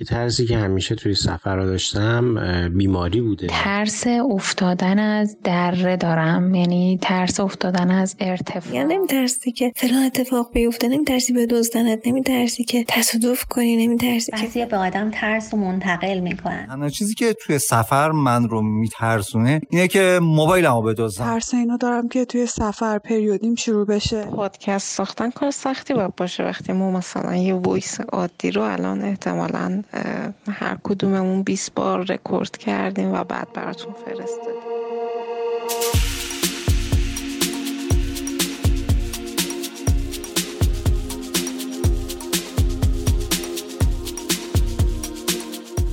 یه ترسی که همیشه توی سفر رو داشتم بیماری بوده. ترس افتادن از دره دارم. یعنی ترس افتادن از ارتفاع. یعنی نمی ترسی که فلان اتفاق بیفته نمی ترسی بدزدنت نمی ترسی که تصادف کنی نمی ترسی که به آدم ترس رو منتقل می‌کنن تنها چیزی که توی سفر من رو میترسونه اینه که موبایلمو بدزدن ترس اینو دارم که توی سفر پریودیم شروع بشه. پادکست ساختن کار سختی باید باشه. وقتی ما مثلا یه voice عادی رو الان احتمالاً هر کدوممون 20 بار رکورد کردیم و بعد براتون فرستادیم.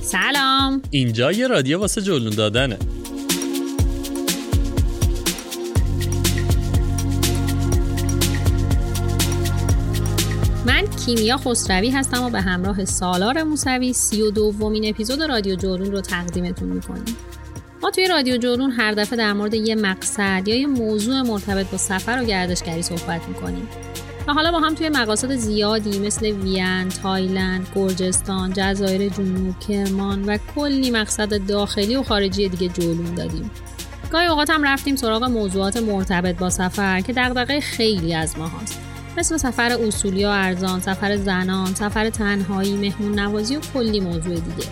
سلام. اینجا یه رادیو واسه جلون دادنه. من کیمیا خسروی هستم و به همراه سالار موسوی سی و دومین اپیزود رادیو جورون رو تقدیمتون می‌کنیم ما توی رادیو جورون هر دفعه در مورد یه مقصد یا یه موضوع مرتبط با سفر و گردشگری صحبت می‌کنیم و حالا با هم توی مقاصد زیادی مثل وین، تایلند، گرجستان، جزایر جنوب، کرمان و کلی مقصد داخلی و خارجی دیگه جولون دادیم. گاهی اوقات هم رفتیم سراغ موضوعات مرتبط با سفر که دغدغه خیلی از ما هست. مثل سفر اصولی و ارزان، سفر زنان، سفر تنهایی، مهمون نوازی و کلی موضوع دیگه.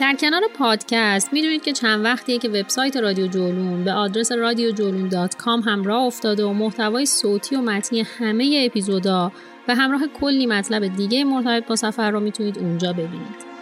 در کنار پادکست می‌دونید که چند وقتیه که وبسایت رادیو جولون به آدرس رادیو جولون دات کام هم راه افتاده و محتوای صوتی و متنی همه اپیزودا و همراه کلی مطلب دیگه مرتبط با سفر رو می‌تونید اونجا ببینید.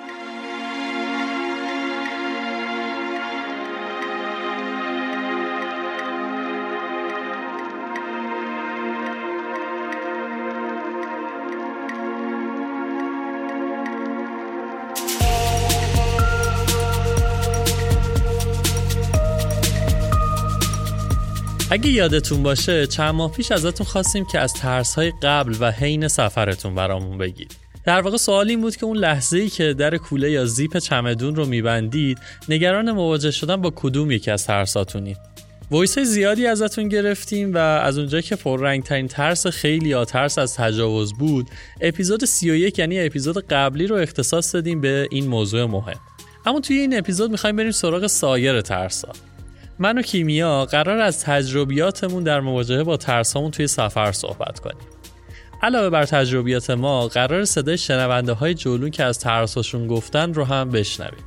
اگه یادتون باشه چند ماه پیش ازتون خواستیم که از ترس های قبل و حین سفرتون برامون بگید. در واقع سوال این بود که اون لحظه ای که در کوله یا زیپ چمدون رو میبندید نگران مواجه شدن با کدوم یکی از ترساتونید. voice زیادی ازتون گرفتیم و از اونجایی که پررنگترین ترس خیلیا ترس از تجاوز بود اپیزود 31 یعنی اپیزود قبلی رو اختصاص دادیم به این موضوع مهم اما توی این اپیزود می‌خوایم بریم سراغ سایر ترسا من و کیمیا قرار از تجربیاتمون در مواجهه با ترسامون توی سفر صحبت کنیم. علاوه بر تجربیات ما قرار صدای شنونده های جلون که از ترساشون گفتن رو هم بشنویم.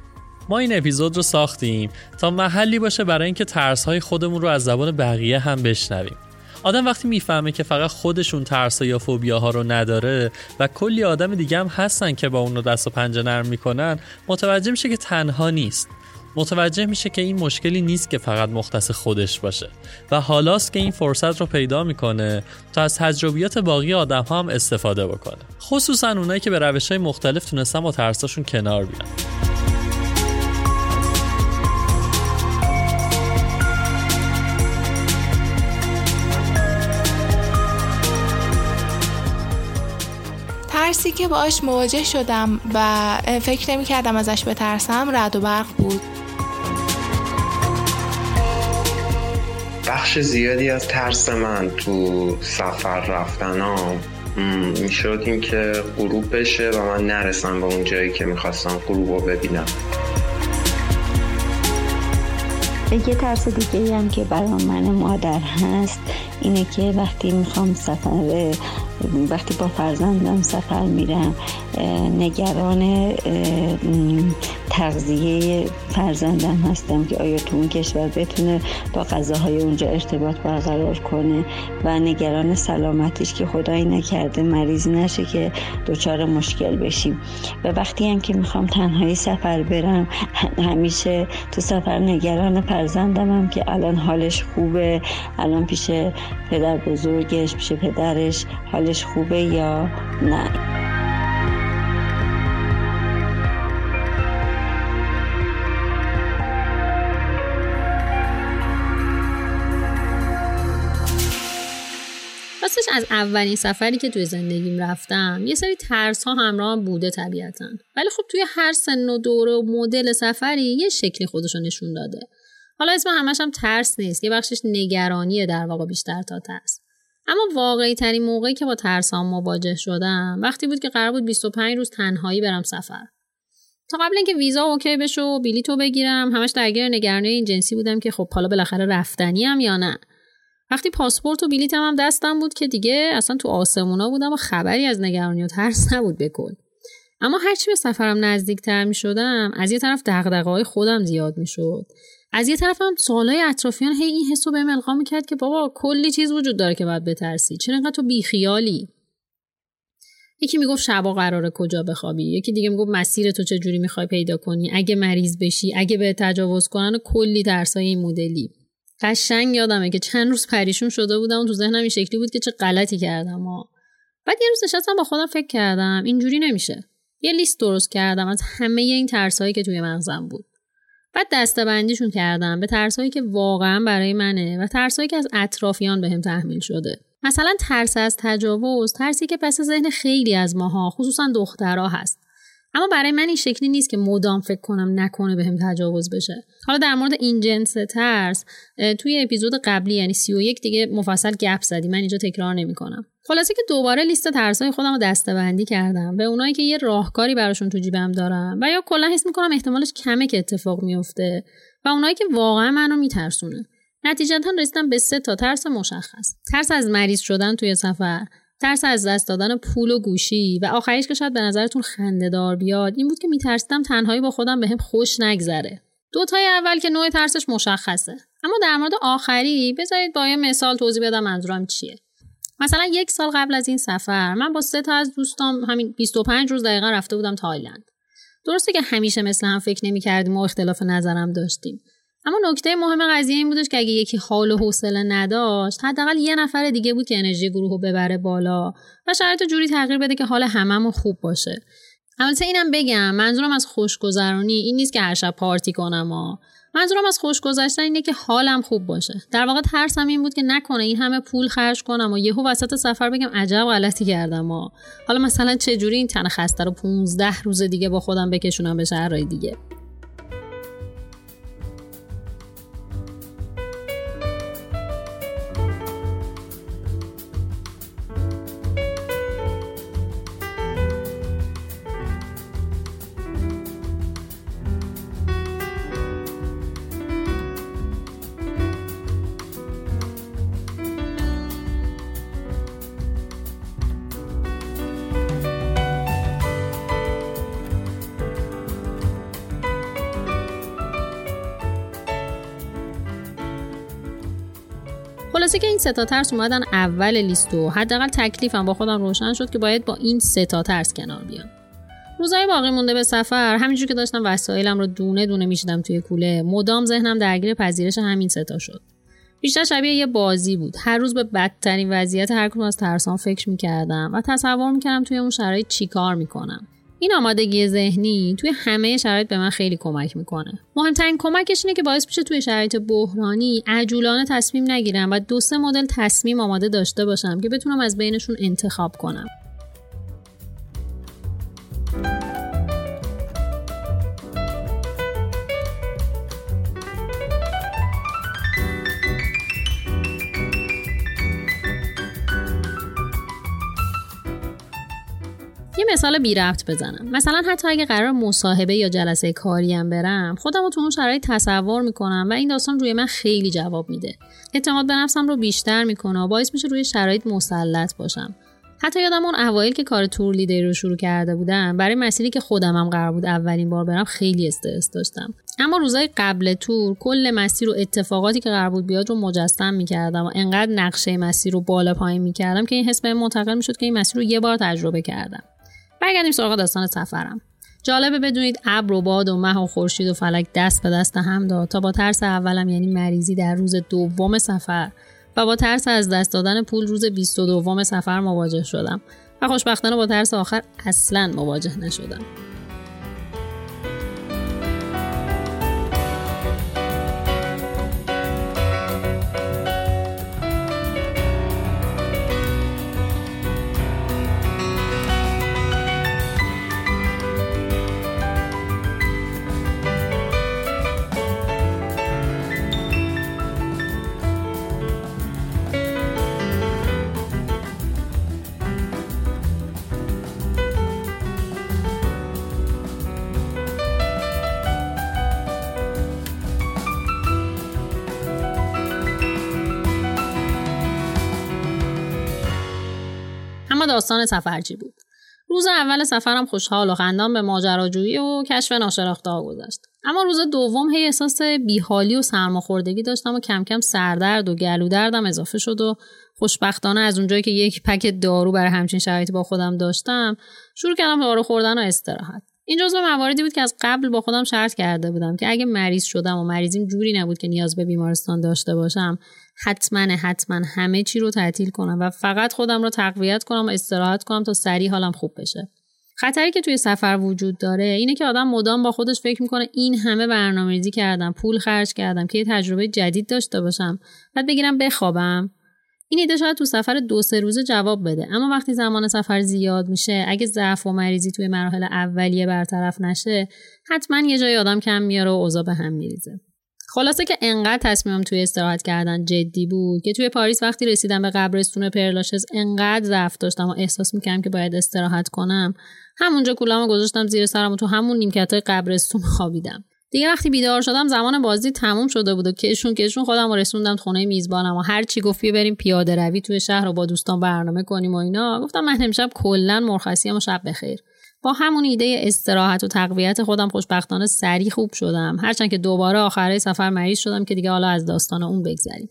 ما این اپیزود رو ساختیم تا محلی باشه برای اینکه ترس های خودمون رو از زبان بقیه هم بشنویم. آدم وقتی می‌فهمه که فقط خودشون ترس یا فوبیا ها رو نداره و کلی آدم دیگه هم هستن که با اون رو دست و پنجه نرم می‌کنن متوجه میشه که تنها نیست متوجه میشه که این مشکلی نیست که فقط مختص خودش باشه و حالاست که این فرصت رو پیدا می‌کنه تا از تجربیات باقی آدم ها هم استفاده بکنه. خصوصا اونایی که به روش های مختلف تونستن با ترساشون کنار بیان. ترسی که باش مواجه شدم و فکر نمی کردم ازش بترسم رد و برق بود. بخش زیادی از ترس من تو سفر رفتن ها. می‌شد اینکه غروب بشه و من نرسم به اون جایی که می‌خواستم غروب رو ببینم. یه ترس دیگه هم که برای من مادر هست اینه که وقتی می‌خوام سفر وقتی با فرزندم سفر میرم نگران تغذیه فرزندم هستم که آیا تو اون کشور بتونه با غذاهای اونجا ارتباط برقرار کنه و نگران سلامتیش که خدایی نکرده مریض نشه که دچار مشکل بشیم. و وقتی هم که می‌خوام تنهایی سفر برم همیشه تو سفر نگران فرزندم هم که الان حالش خوبه الان پیش پدر بزرگش پیش پدرش حالش خوبه یا نه؟ راستش از اولین سفری که توی زندگیم رفتم یه سری ترس ها همراه بوده طبیعتا. ولی خب توی هر سن و دوره و مدل سفری یه شکلی خودشو نشون داده. حالا اسم همش هم ترس نیست یه بخشش نگرانیه در واقع بیشتر تا ترس. اما واقعی ترین موقعی که با ترسام مواجه شدم وقتی بود که قرار بود 25 روز تنهایی برم سفر. تا قبل اینکه ویزا اوکی بشه و بلیتو بگیرم همش درگیر نگرانی این جنسی بودم که خب حالا بالاخره رفتنی هم یا نه. وقتی پاسپورت و بلیتم هم دستم بود که دیگه اصلا تو آسمونا بودم و خبری از نگرانی و ترس نبود بکن اما هرچی به سفرم نزدیکتر می شدم از یه طرف دغدغه‌های خودم زیاد می شد از یه طرف هم سوالای اطرافیان هی این حسو بهم القا می‌کرد که بابا کلی چیز وجود داره که باید بترسی. چرا انقدر تو بیخیالی؟ یکی می‌گفت شبا قراره کجا بخوابی؟ یکی دیگه می‌گفت مسیر تو چه جوری می‌خوای پیدا کنی؟ اگه مریض بشی اگه به تجاوز کنن و کلی درسای این مدلی. قشنگ یادمه که چند روز پریشون شده بودم و تو ذهنم این شکلی بود که چه غلطی کردم ها بعد یه روز نشستم با خودم فکر کردم اینجوری نمیشه. یه لیست درست کردم از همه این ترسایی که توی مغزم بود. بعد دستبندیشون کردم به ترسایی که واقعا برای منه و ترسایی که از اطرافیان بهم تحمیل شده. مثلا ترس از تجاوز ترسی که پس ذهن خیلی از ماها خصوصا دخترها هست. اما برای من این شکلی نیست که مدام فکر کنم نکنه بهم تجاوز بشه. حالا در مورد این جنس ترس توی اپیزود قبلی یعنی 31 دیگه مفصل گپ زدی. من اینجا تکرار نمی‌کنم. خلاصه که دوباره لیست ترسای خودم رو دستبندی کردم به اونایی که یه راهکاری براشون تو جیبم دارم و یا کلا حس می‌کنم احتمالش کمه که اتفاق میفته و اونایی که واقعا منو میترسونه. نتیجتا رسیدم به سه تا ترس مشخص. ترس از مریض شدن توی سفر ترس از دست دادن پول و گوشی. و آخریش که شاید به نظرتون خندهدار بیاد این بود که میترسیدم تنهایی با خودم بهم خوش نگذره. دوتای اول که نوع ترسش مشخصه. اما در مورد آخری بذارید با یه مثال توضیح بدم منظورم چیه. مثلا یک سال قبل از این سفر من با سه تا از دوستام همین 25 روز دقیقا رفته بودم تایلند. درسته که همیشه مثل هم فکر نمی کردیم و اختلاف نظرم داشتیم. اما نکته مهم قضیه این بودش که اگه یکی حال و حوصله نداشت حداقل یه نفر دیگه بود که انرژی گروه رو ببره بالا و شرایط جوری تغییر بده که حال هممون خوب باشه. البته اینم بگم منظورم از خوشگذرانی این نیست که هر شب پارتی کنم و منظورم از خوش گذشتن اینه که حالم خوب باشه. در واقع ترسم این بود که نکنه این همه پول خرج کنم و یهو وسط سفر بگم عجب غلطی کردم و حالا مثلا چه جوری این تن خسته رو 15 روز دیگه با خودم بکشونم به شهرهای دیگه. خلاصه که این ستا ترس اومدن اول لیست و حداقل تکلیفم با خودم روشن شد که باید با این ستا ترس کنار بیام. روزهای باقی مونده به سفر همینجور که داشتم وسایلم رو دونه دونه می‌شدم توی کوله مدام ذهنم درگیر پذیرش همین ستا شد. بیشتر شبیه یه بازی بود. هر روز به بدترین وضعیت هر کدوم از ترسان فکر می‌کردم و تصور می‌کردم توی اون شرایط چیکار می‌کنم. این آمادگی ذهنی توی همه شرایط به من خیلی کمک می‌کنه. مهمترین کمکش اینه که باعث میشه توی شرایط بحرانی عجولانه تصمیم نگیرم و دو سه مدل تصمیم آماده داشته باشم که بتونم از بینشون انتخاب کنم. یه مثال بی ربط بزنم. مثلا حتی اگه قرار مصاحبه یا جلسه کاری هم برم خودم رو تو اون شرایط تصور می‌کنم و این داستان روی من خیلی جواب میده. اعتماد به نفسم رو بیشتر می‌کنه و باعث میشه روی شرایط مسلط باشم. حتی یادم اون اوایل که کار تور لیدری رو شروع کرده بودم برای مسیری که خودمم قرار بود اولین بار برم خیلی استرس داشتم. اما روزای قبل تور کل مسیر و اتفاقاتی که قرار بود بیاد رو مجسم می‌کردم و انقدر نقشه مسیر رو بالا پایین می‌کردم که این حس به منتقل می‌شد که این مسیر رو یه بار تجربه کردم. برگردیم سراغ داستان سفرم. جالبه بدونید ابر و باد و مه و خورشید و فلک دست به دست هم داد تا با ترس اولم یعنی مریضی در روز دوم سفر و با ترس از دست دادن پول روز 22 سفر مواجه شدم و خوشبختانه با ترس آخر اصلا مواجه نشدم. داستان سفرچی بود. روز اول سفرم خوشحال و خندان به ماجراجویی و کشف ناشناخته ها گذشت. اما روز دوم هی احساس بیحالی و سرماخوردگی داشتم و کم کم سردرد و گلو دردم اضافه شد و خوشبختانه از اونجایی که یک پک دارو برای همچین شرایطی با خودم داشتم شروع کردم دارو خوردن و استراحت. این جزو مواردی بود که از قبل با خودم شرط کرده بودم که اگه مریض شدم و مریضیم جوری نبود که نیاز به بیمارستان داشته باشم حتما حتما همه چی رو تعطیل کنم و فقط خودم رو تقویت کنم و استراحت کنم تا سریع حالم خوب بشه. خطری که توی سفر وجود داره اینه که آدم مدام با خودش فکر می‌کنه این همه برنامه‌ریزی کردم پول خرج کردم که یه تجربه جدید داشته باشم بعد بگیرم بخوابم. این ایده شاید تو سفر دو سه روزه جواب بده اما وقتی زمان سفر زیاد میشه اگه ضعف و مریضی توی مراحل اولیه برطرف نشه حتما یه جای آدم کم میاره و اوضاع به هم میریزه. خلاصه که انقدر تصمیمم توی استراحت کردن جدی بود که توی پاریس وقتی رسیدم به قبرستون پرلاشز انقدر ضعف داشتم و احساس می‌کردم که باید استراحت کنم. همونجا کولامو گذاشتم زیر سرم و تو همون نیمکت قبرستون خوابیدم. دیگه وقتی بیدار شدم زمان بازی تموم شده بود و کشون کشون خودم رسوندم خونه میزبانم و هر چی گفت بریم پیاده روی توی شهر رو با دوستان برنامه کنیم و اینا. گفتم من امشب کلا مرخصی و شب بخیر. با همون ایده استراحت و تقویت خودم خوشبختانه سریع خوب شدم. هرچند که دوباره آخره سفر مریض شدم که دیگه حالا از داستان اون بگذریم.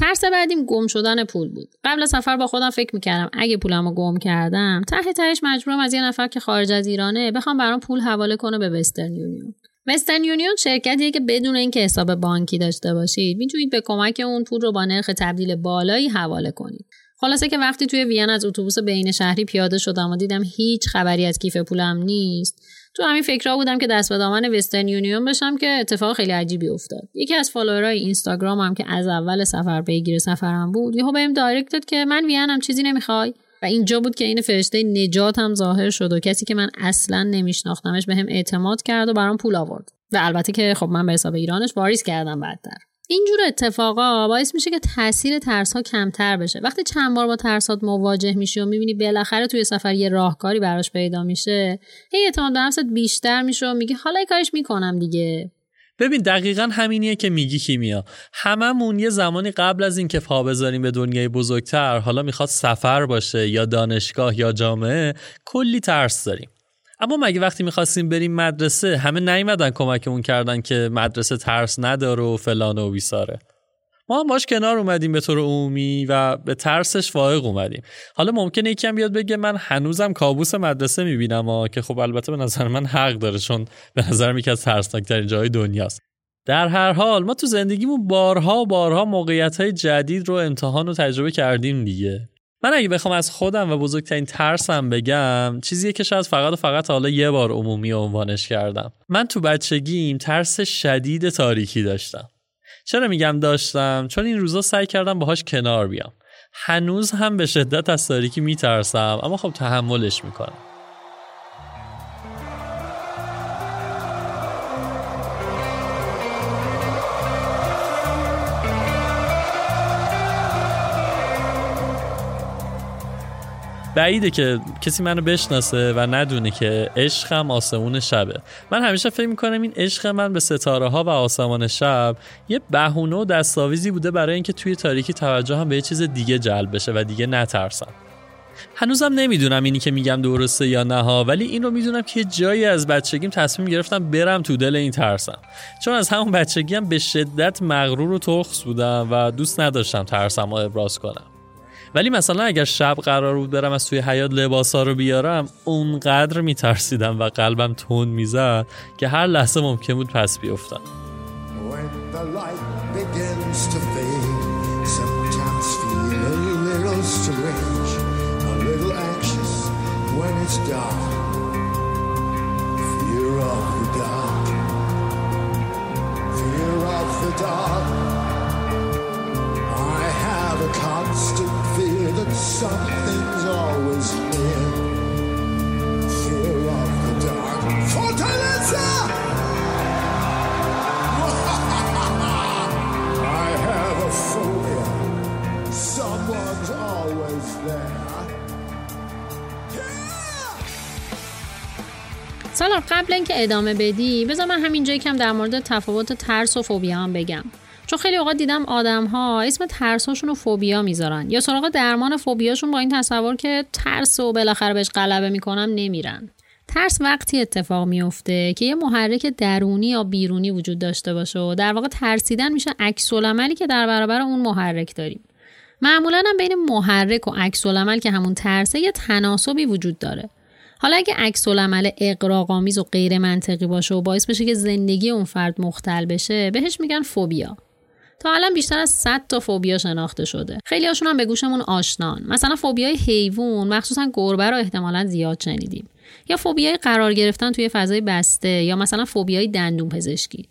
ترس بعدیم گم شدن پول بود. قبل سفر با خودم فکر می‌کردم اگه پولمو گم کردم ته تهش مجبورم از یه نفر که خارج از ایرانه بخوام برام پول حواله کنه به Western Union. Western Union شرکتیه که بدون اینکه حساب بانکی داشته باشید می‌تونید به کمک اون پول رو با نرخ تبدیل بالایی حواله کنید. خلاصه که وقتی توی وین از اتوبوس بین شهری پیاده شدم و دیدم هیچ خبری از کیف پولم نیست تو همین فکرها بودم که دست به دامن Western Union بشم که اتفاق خیلی عجیبی افتاد. یکی از follower ای اینستاگرامم که از اول سفر پیگیر سفرم بود یهو بهم direct داد که من وینم چیزی نمی‌خوای؟ و اینجا بود که این فرشته نجات هم ظاهر شد و کسی که من اصلا نمیشناختمش بهم اعتماد کرد و برام پول آورد. و البته که خب من به حساب ایرانش واریز کردم بعدتر. اینجور اتفاقا باعث میشه که تاثیر ترس ها کمتر بشه. وقتی چند بار با ترسات مواجه میشی و می‌بینی بالاخره توی سفر یه راهکاری براش پیدا میشه هی اعتماد به نفست بیشتر میشه و میگی حالا کارش می‌کنم دیگه. ببین دقیقا همینیه که میگی کیمیا. هممون یه زمانی قبل از اینکه پا بذاریم به دنیای بزرگتر حالا می‌خواد سفر باشه یا دانشگاه یا جامعه کلی ترس داریم. اما مگه وقتی می‌خواستیم بریم مدرسه همه نیومدن کمکمون کردن که مدرسه ترس نداره و فلان و بیساره. ما هم باش کنار اومدیم به طور عمومی و به ترسش فائق اومدیم. حالا ممکنه یکم بیاد بگه من هنوزم کابوس مدرسه می‌بینم که خب البته به نظر من حق داره چون به نظر یکی از ترسناکترین جای دنیاست. در هر حال ما تو زندگیمون بارها بارها موقعیت های جدید رو امتحان و تجربه کردیم دیگه. من اگه بخوام از خودم و بزرگترین ترسم بگم چیزیه که شاید فقط و فقط حالا یه بار عمومی عنوانش کردم. من تو بچگیم ترس شدید تاریکی داشتم. چرا میگم داشتم؟ چون این روزا سعی کردم باهاش کنار بیام. هنوز هم به شدت از تاریکی میترسم اما خب تحملش می‌کنم. بعیده که کسی منو بشناسه و ندونه که عشقم آسمون شبه. من همیشه فکر می‌کنم این عشق من به ستاره ها و آسمان شب یه بهونه و دستاویزی بوده برای اینکه توی تاریکی توجه هم به یه چیز دیگه جلب بشه و دیگه نترسم. هنوزم نمی‌دونم اینی که میگم درسته یا نه ها ولی این رو می‌دونم که جایی از بچگیم تصمیم گرفتم برم تو دل این ترسم. چون از همون بچگیم به شدت مغرور و تخص بودم و دوست نداشتم ترسم رو ابراز کنم. ولی مثلا اگر شب قرار بود برم از توی حیات لباسا رو بیارم اونقدر میترسیدم و قلبم تون می‌زد که هر لحظه ممکن بود پس بیفتم. Constant something's always here. Fear of the dark. Fortaleza! I have a phobia. Someone's always there. سالار قبل اینکه ادامه بدی بذار من همینجا یکم در مورد تفاوت ترس و فوبیا هم بگم چون خیلی اوقات دیدم آدم ها اسم ترساشون رو فوبیا می‌ذارن. یا سراغ درمان فوبیاشون با این تصور که ترس و بالاخره بهش غلبه می‌کنم نمیرن. ترس وقتی اتفاق میفته که یه محرک درونی یا بیرونی وجود داشته باشه و در واقع ترسیدن میشه عکس عملی که در برابر اون محرک داریم. معمولا هم بین محرک و عکس که همون ترسه یه تناسبی وجود داره. حالا اگه عکس العمل اقراق‌آمیز و غیر منطقی باشه و باعث بشه که زندگی اون فرد مختل بشه بهش میگن فوبیا. تا الان بیشتر از 100 تا فوبیا شناخته شده. خیلی هاشون هم به گوشمون آشنان. مثلا فوبیای حیوان مخصوصا گربه رو احتمالا زیاد شنیدیم. یا فوبیای قرار گرفتن توی فضای بسته یا مثلا فوبیای دندون پزشکی.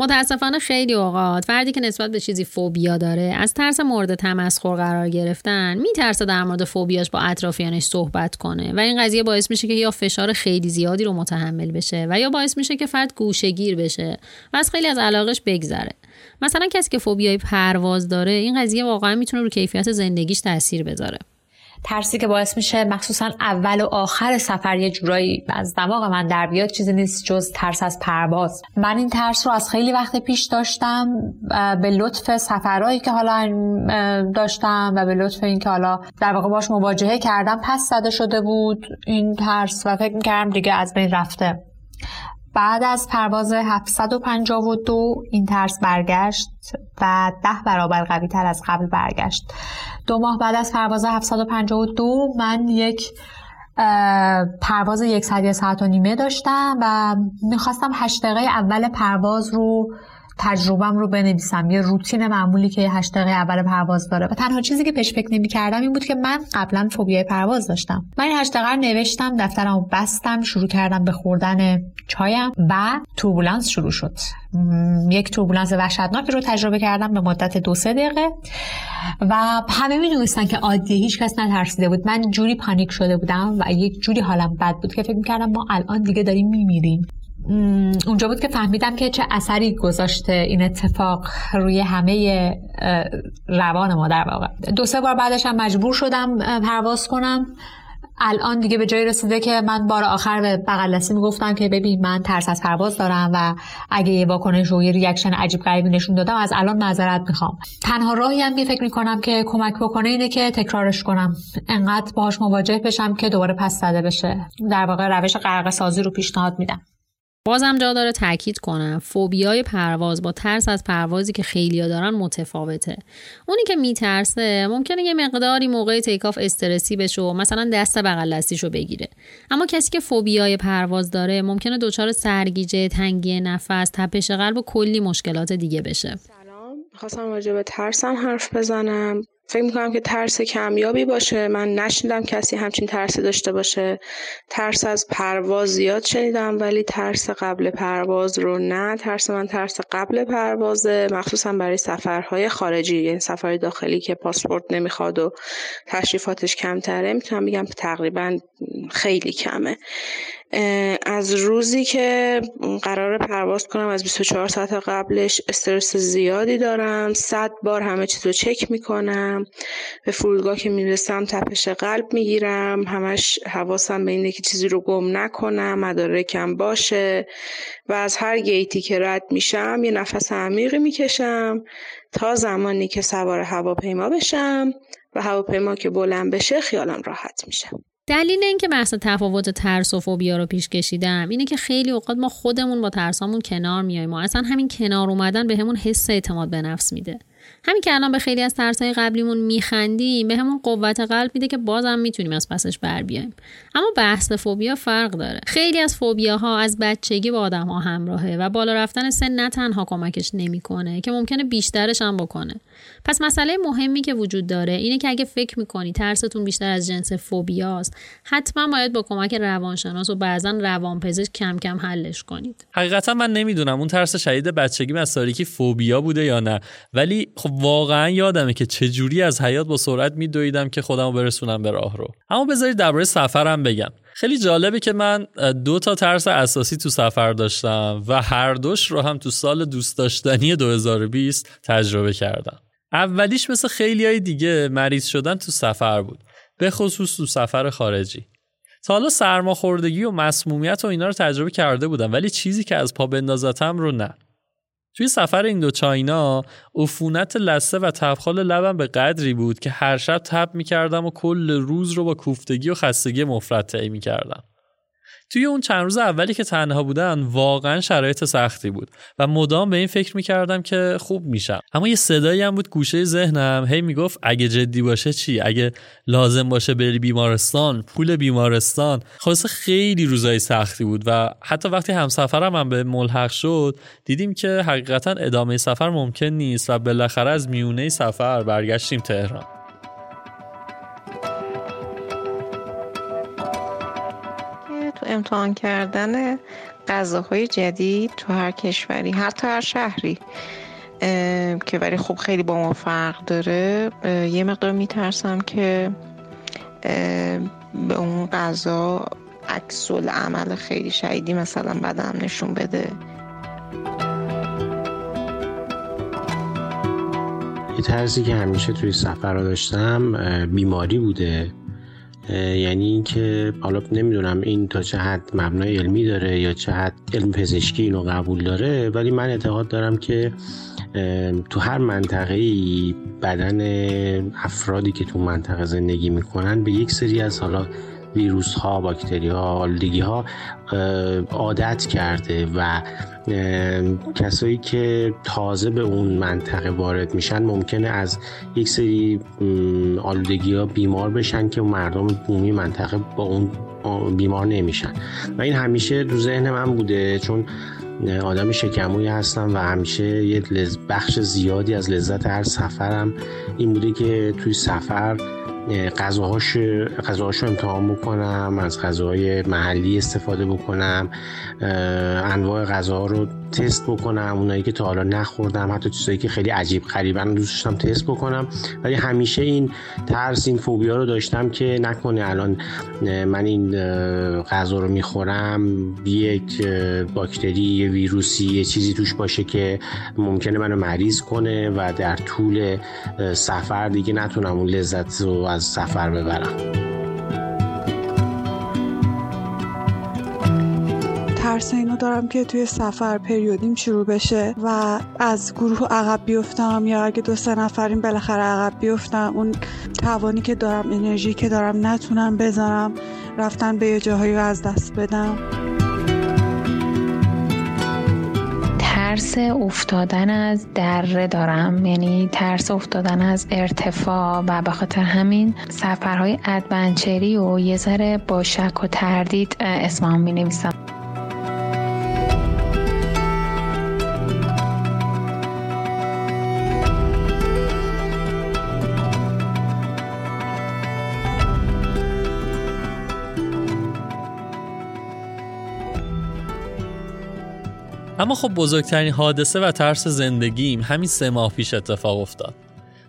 متاسفانه خیلی اوقات فردی که نسبت به چیزی فوبیا داره از ترس مورد تمسخر قرار گرفتن میترسه در مورد فوبیاش با اطرافیانش صحبت کنه. و این قضیه باعث میشه که یا فشار خیلی زیادی رو متحمل بشه و یا باعث میشه که فرد گوشهگیر بشه و از خیلی از علاقش بگذره. مثلا کسی که فوبیای پرواز داره این قضیه واقعا می‌تونه رو کیفیت زندگیش تاثیر بذاره. ترسی که باعث میشه مخصوصا اول و آخر سفر یه جورایی از دماغ من در بیاد چیزی نیست جز ترس از پرواز. من این ترس رو از خیلی وقت پیش داشتم به لطف سفرهایی که حالا داشتم و به لطف اینکه حالا در واقع باش مواجهه کردم پس زده شده بود این ترس و فکر می‌کردم دیگه از بین رفته. بعد از پرواز 752 این ترس برگشت و ده برابر قوی تر از قبل برگشت. دو ماه بعد از پرواز 752 من یک پرواز یک ساعت ساعت و نیمه داشتم و می‌خواستم هشت دقیقه اول پرواز رو تجربم رو بنویسم. یه روتین معمولی که هشت دقیقه اول پرواز داره. و تنها چیزی که پیش فکر نمی‌کردم این بود که من قبلا فوبیای پرواز داشتم. من این هشت دقیقه نوشتم دفترم رو بستم شروع کردم به خوردن چایم و توربولانس شروع شد. یک توربولانس وحشتناک رو تجربه کردم به مدت دو سه دقیقه. و همه می‌دونستن که عادیه هیچ کس نترسیده بود. من جوری پانیک شده بودم و یک جوری حالم بد بود که فکر می‌کردم ما الان دیگه داریم میمیریم. اونجا بود که فهمیدم که چه اثری گذاشته این اتفاق روی همه روان ما در واقع دو سه بار بعدش هم مجبور شدم پرواز کنم. الان دیگه به جایی رسیده که من بار آخر به بغل دستی می‌گفتم که ببین من ترس از پرواز دارم و اگه یه واکنش و یه ریاکشن عجیب غریبی نشون دادم از الان معذرت می‌خوام. تنها راهی هم که فکر می‌کنم که کمک بکنه اینه که تکرارش کنم. انقدر باهاش مواجه بشم که دوباره پس زده بشه. در واقع روش غرق سازی رو پیشنهاد میدم. بازم جا داره تاکید کنم. فوبیای پرواز با ترس از پروازی که خیلیا دارن متفاوته. اونی که میترسه ممکنه یه مقداری موقع تیکاف استرسی بشه و مثلا دست بغل دستیشو بگیره. اما کسی که فوبیای پرواز داره ممکنه دچار سرگیجه تنگی نفس تپش قلب و کلی مشکلات دیگه بشه. سلام. خواستم راجع به ترسم حرف بزنم. فکر می‌کنم که ترس کمیابی باشه. من نشنیدم کسی همچین ترسی داشته باشه. ترس از پرواز زیاد شنیدم ولی ترس قبل پرواز رو نه. ترس من ترس قبل پروازه مخصوصا برای سفرهای خارجی یعنی سفر داخلی که پاسپورت نمی‌خواد و تشریفاتش کمتره. می‌تونم بگم تقریبا خیلی کمه. از روزی که قرار پرواز کنم از 24 ساعت قبلش استرس زیادی دارم. صد بار همه چیز رو چک می‌کنم. به فرودگاه که می‌رسم تپش قلب می‌گیرم. همش حواسم به اینه که چیزی رو گم نکنم مدارکم باشه. و از هر گیتی که رد میشم یه نفس عمیقی می‌کشم تا زمانی که سوار هواپیما بشم و هواپیما که بلند بشه خیالم راحت میشه. دلیل اینکه بحث تفاوت ترس و فوبیا رو پیش کشیدم اینه که خیلی اوقات ما خودمون با ترسامون کنار میایم و اصلا همین کنار اومدن بهمون به حس اعتماد به نفس میده. همین که الان به خیلی از ترسهای قبلیمون میخندیم به همون قوت قلب میده که بازم می‌تونیم از پسش بر بیایم. اما بحث فوبیا فرق داره. خیلی از فوبیاها از بچگی با آدم ها همراهه و بالا رفتن سن نه تنها کمکش نمی‌کنه که ممکنه بیشترش هم بکنه. پس مسئله مهمی که وجود داره اینه که اگه فکر می‌کنی ترستون بیشتر از جنس فوبیاست حتما باید با کمک روانشناس و بعضا روانپزشک کم کم حلش کنید. حقیقتا من نمی‌دونم اون ترس شدید بچگی از تاریکی فوبیا بوده یا نه. ولی خب واقعا یادمه که چجوری از حیات با سرعت میدویدم که خودمو برسونم به راه رو اما بذارید درباره سفرم بگم. خیلی جالبه که من دو تا ترس اساسی تو سفر داشتم و هر دوش رو هم تو سال دوست داشتنی 2020 تجربه کردم. اولیش مثل خیلی های دیگه مریض شدن تو سفر بود. به خصوص تو سفر خارجی. تا حالا سرماخوردگی و مسمومیت و اینا رو تجربه کرده بودم ولی چیزی که از پا بندازتم رو نه. توی سفر این دو چاینا عفونت لسه و تبخال لبم به قدری بود که هر شب تب می‌کردم و کل روز رو با کوفتگی و خستگی مفرد طی می‌کردم. توی اون چند روز اولی که تنها بودن واقعا شرایط سختی بود و مدام به این فکر می‌کردم که خوب میشم. اما یه صدایی هم بود گوشه ذهنم هی می‌گفت اگه جدی باشه چی؟ اگه لازم باشه بری بیمارستان پول بیمارستان. خلاصه خیلی روزای سختی بود و حتی وقتی همسفرم هم به ملحق شد دیدیم که حقیقتا ادامه سفر ممکن نیست و بالاخره از میونه سفر برگشتیم تهران. امتحان کردن غذاهای جدید تو هر کشوری حتی هر شهری که ولی خب خیلی با ما فرق داره. یه مقدار میترسم که به اون غذا عکس عمل خیلی شدیدی مثلا بدم نشون بده. یه ترسی که همیشه توی سفر رو داشتم بیماری بوده. یعنی اینکه حالا نمی‌دونم این تا چه حد مبنای علمی داره یا چه حد علم پزشکی اینو قبول داره ولی من اعتقاد دارم که تو هر منطقه بدن افرادی که تو منطقه زندگی می‌کنن به یک سری از حالا ویروس ها باکتری ها ها عادت کرده و کسایی که تازه به اون منطقه وارد میشن ممکنه از یک سری آلودگی ها بیمار بشن که مردم بومی منطقه با اون بیمار نمیشن. و این همیشه تو ذهن من بوده چون آدم شکموی هستم و همیشه یه بخش زیادی از لذت هر سفرم این بوده که توی سفر غذاهاش غذاهاشو امتحان بکنم از غذاهای محلی استفاده بکنم انواع غذاها رو تست بکنم اونایی که تا حالا نخوردم حتی چیزایی که خیلی عجیب غریبن دوست داشتم تست بکنم. ولی همیشه این ترس این فوبیا رو داشتم که نکنه الان من این غذا رو می‌خورم یک باکتری یه ویروسی یه چیزی توش باشه که ممکنه منو مریض کنه و در طول سفر دیگه نتونم اون لذت رو از سفر ببرم. ترس اینو دارم که توی سفر پریودیم شروع بشه و از گروه عقب بیفتم یا اگه دو سه نفریم بالاخره عقب بیفتم. اون توانی که دارم انرژی که دارم نتونم بذارم. رفتن به یه جاهایی رو از دست بدم. ترس افتادن از دره دارم. یعنی ترس افتادن از ارتفاع و به خاطر همین سفرهای ادونچری و یه ذره با شک و تردید اسمم می نویسم اما خب بزرگترین حادثه و ترس زندگیم همین سه ماه پیش اتفاق افتاد.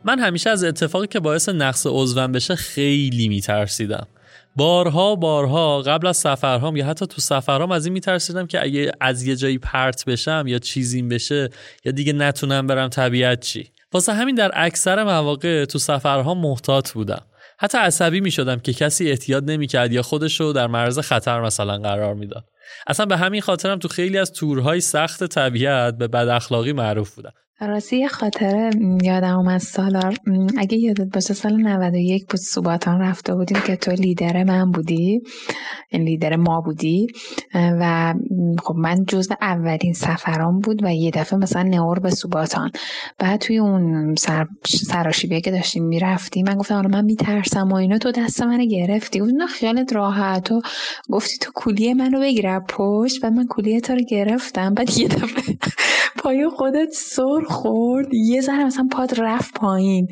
من همیشه از اتفاقی که باعث نقص عضوم بشه خیلی میترسیدم. بارها بارها قبل از سفرهام یا حتی تو سفرهام از این میترسیدم که اگه از یه جایی پرت بشم یا چیزیم بشه یا دیگه نتونم برم طبیعت چی. واسه همین در اکثر مواقع تو سفرها محتاط بودم. حتی عصبی می شدم که کسی احتیاط نمی‌کرد یا خودشو در معرض خطر مثلا قرار می‌داد. اصلا به همین خاطرم تو خیلی از تورهای سخت طبیعت به بد اخلاقی معروف بودم. راستی یه خاطره یادم اومد سالار اگه یادت باشه سال 91 بود سوباتان رفته بودیم که تو لیدر من بودی. لیدر ما بودی. و خب من جزو اولین سفران بود و یه دفعه مثلا نور به سوباتان. بعد توی اون سر سراشیبیه که داشتیم می‌رفتیم من گفتم آره من میترسم و اینا. تو دست من گرفتی. گفتم خیالت راحت. و گفتی تو کولیه منو بگیره پشت. و من کولیه تو رو گرفتم. بعد یه دفعه پای خودت سر خورد یه ذره مثلا پاد رفت پایین.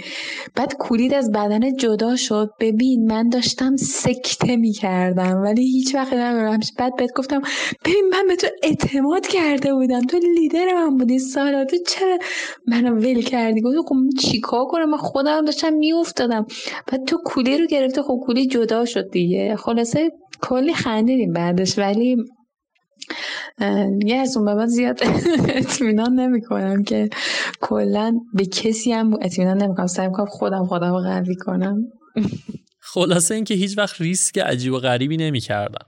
بعد کولید از بدن جدا شد. ببین من داشتم سکته می‌کردم ولی هیچ وقت نمی‌دونم بعد بهت گفتم ببین من به تو اعتماد کرده بودم. تو لیدر من بودی سالا تو چرا منو ول کردی؟ گفتم خب چیکار کنم؟ من خودم داشتم میافتادم. بعد تو کولی رو گرفته خب کولی جدا شد دیگه. خلاصه کلی خندیدیم بعدش ولی یه از اون بعد زیاد اطمینان نمی کنم که کلا به کسی هم اطمینان نمی کنم سعی کنم خودم خودم رو قوی کنم. خلاصه اینکه هیچ وقت ریسک عجیب و غریبی نمی کردم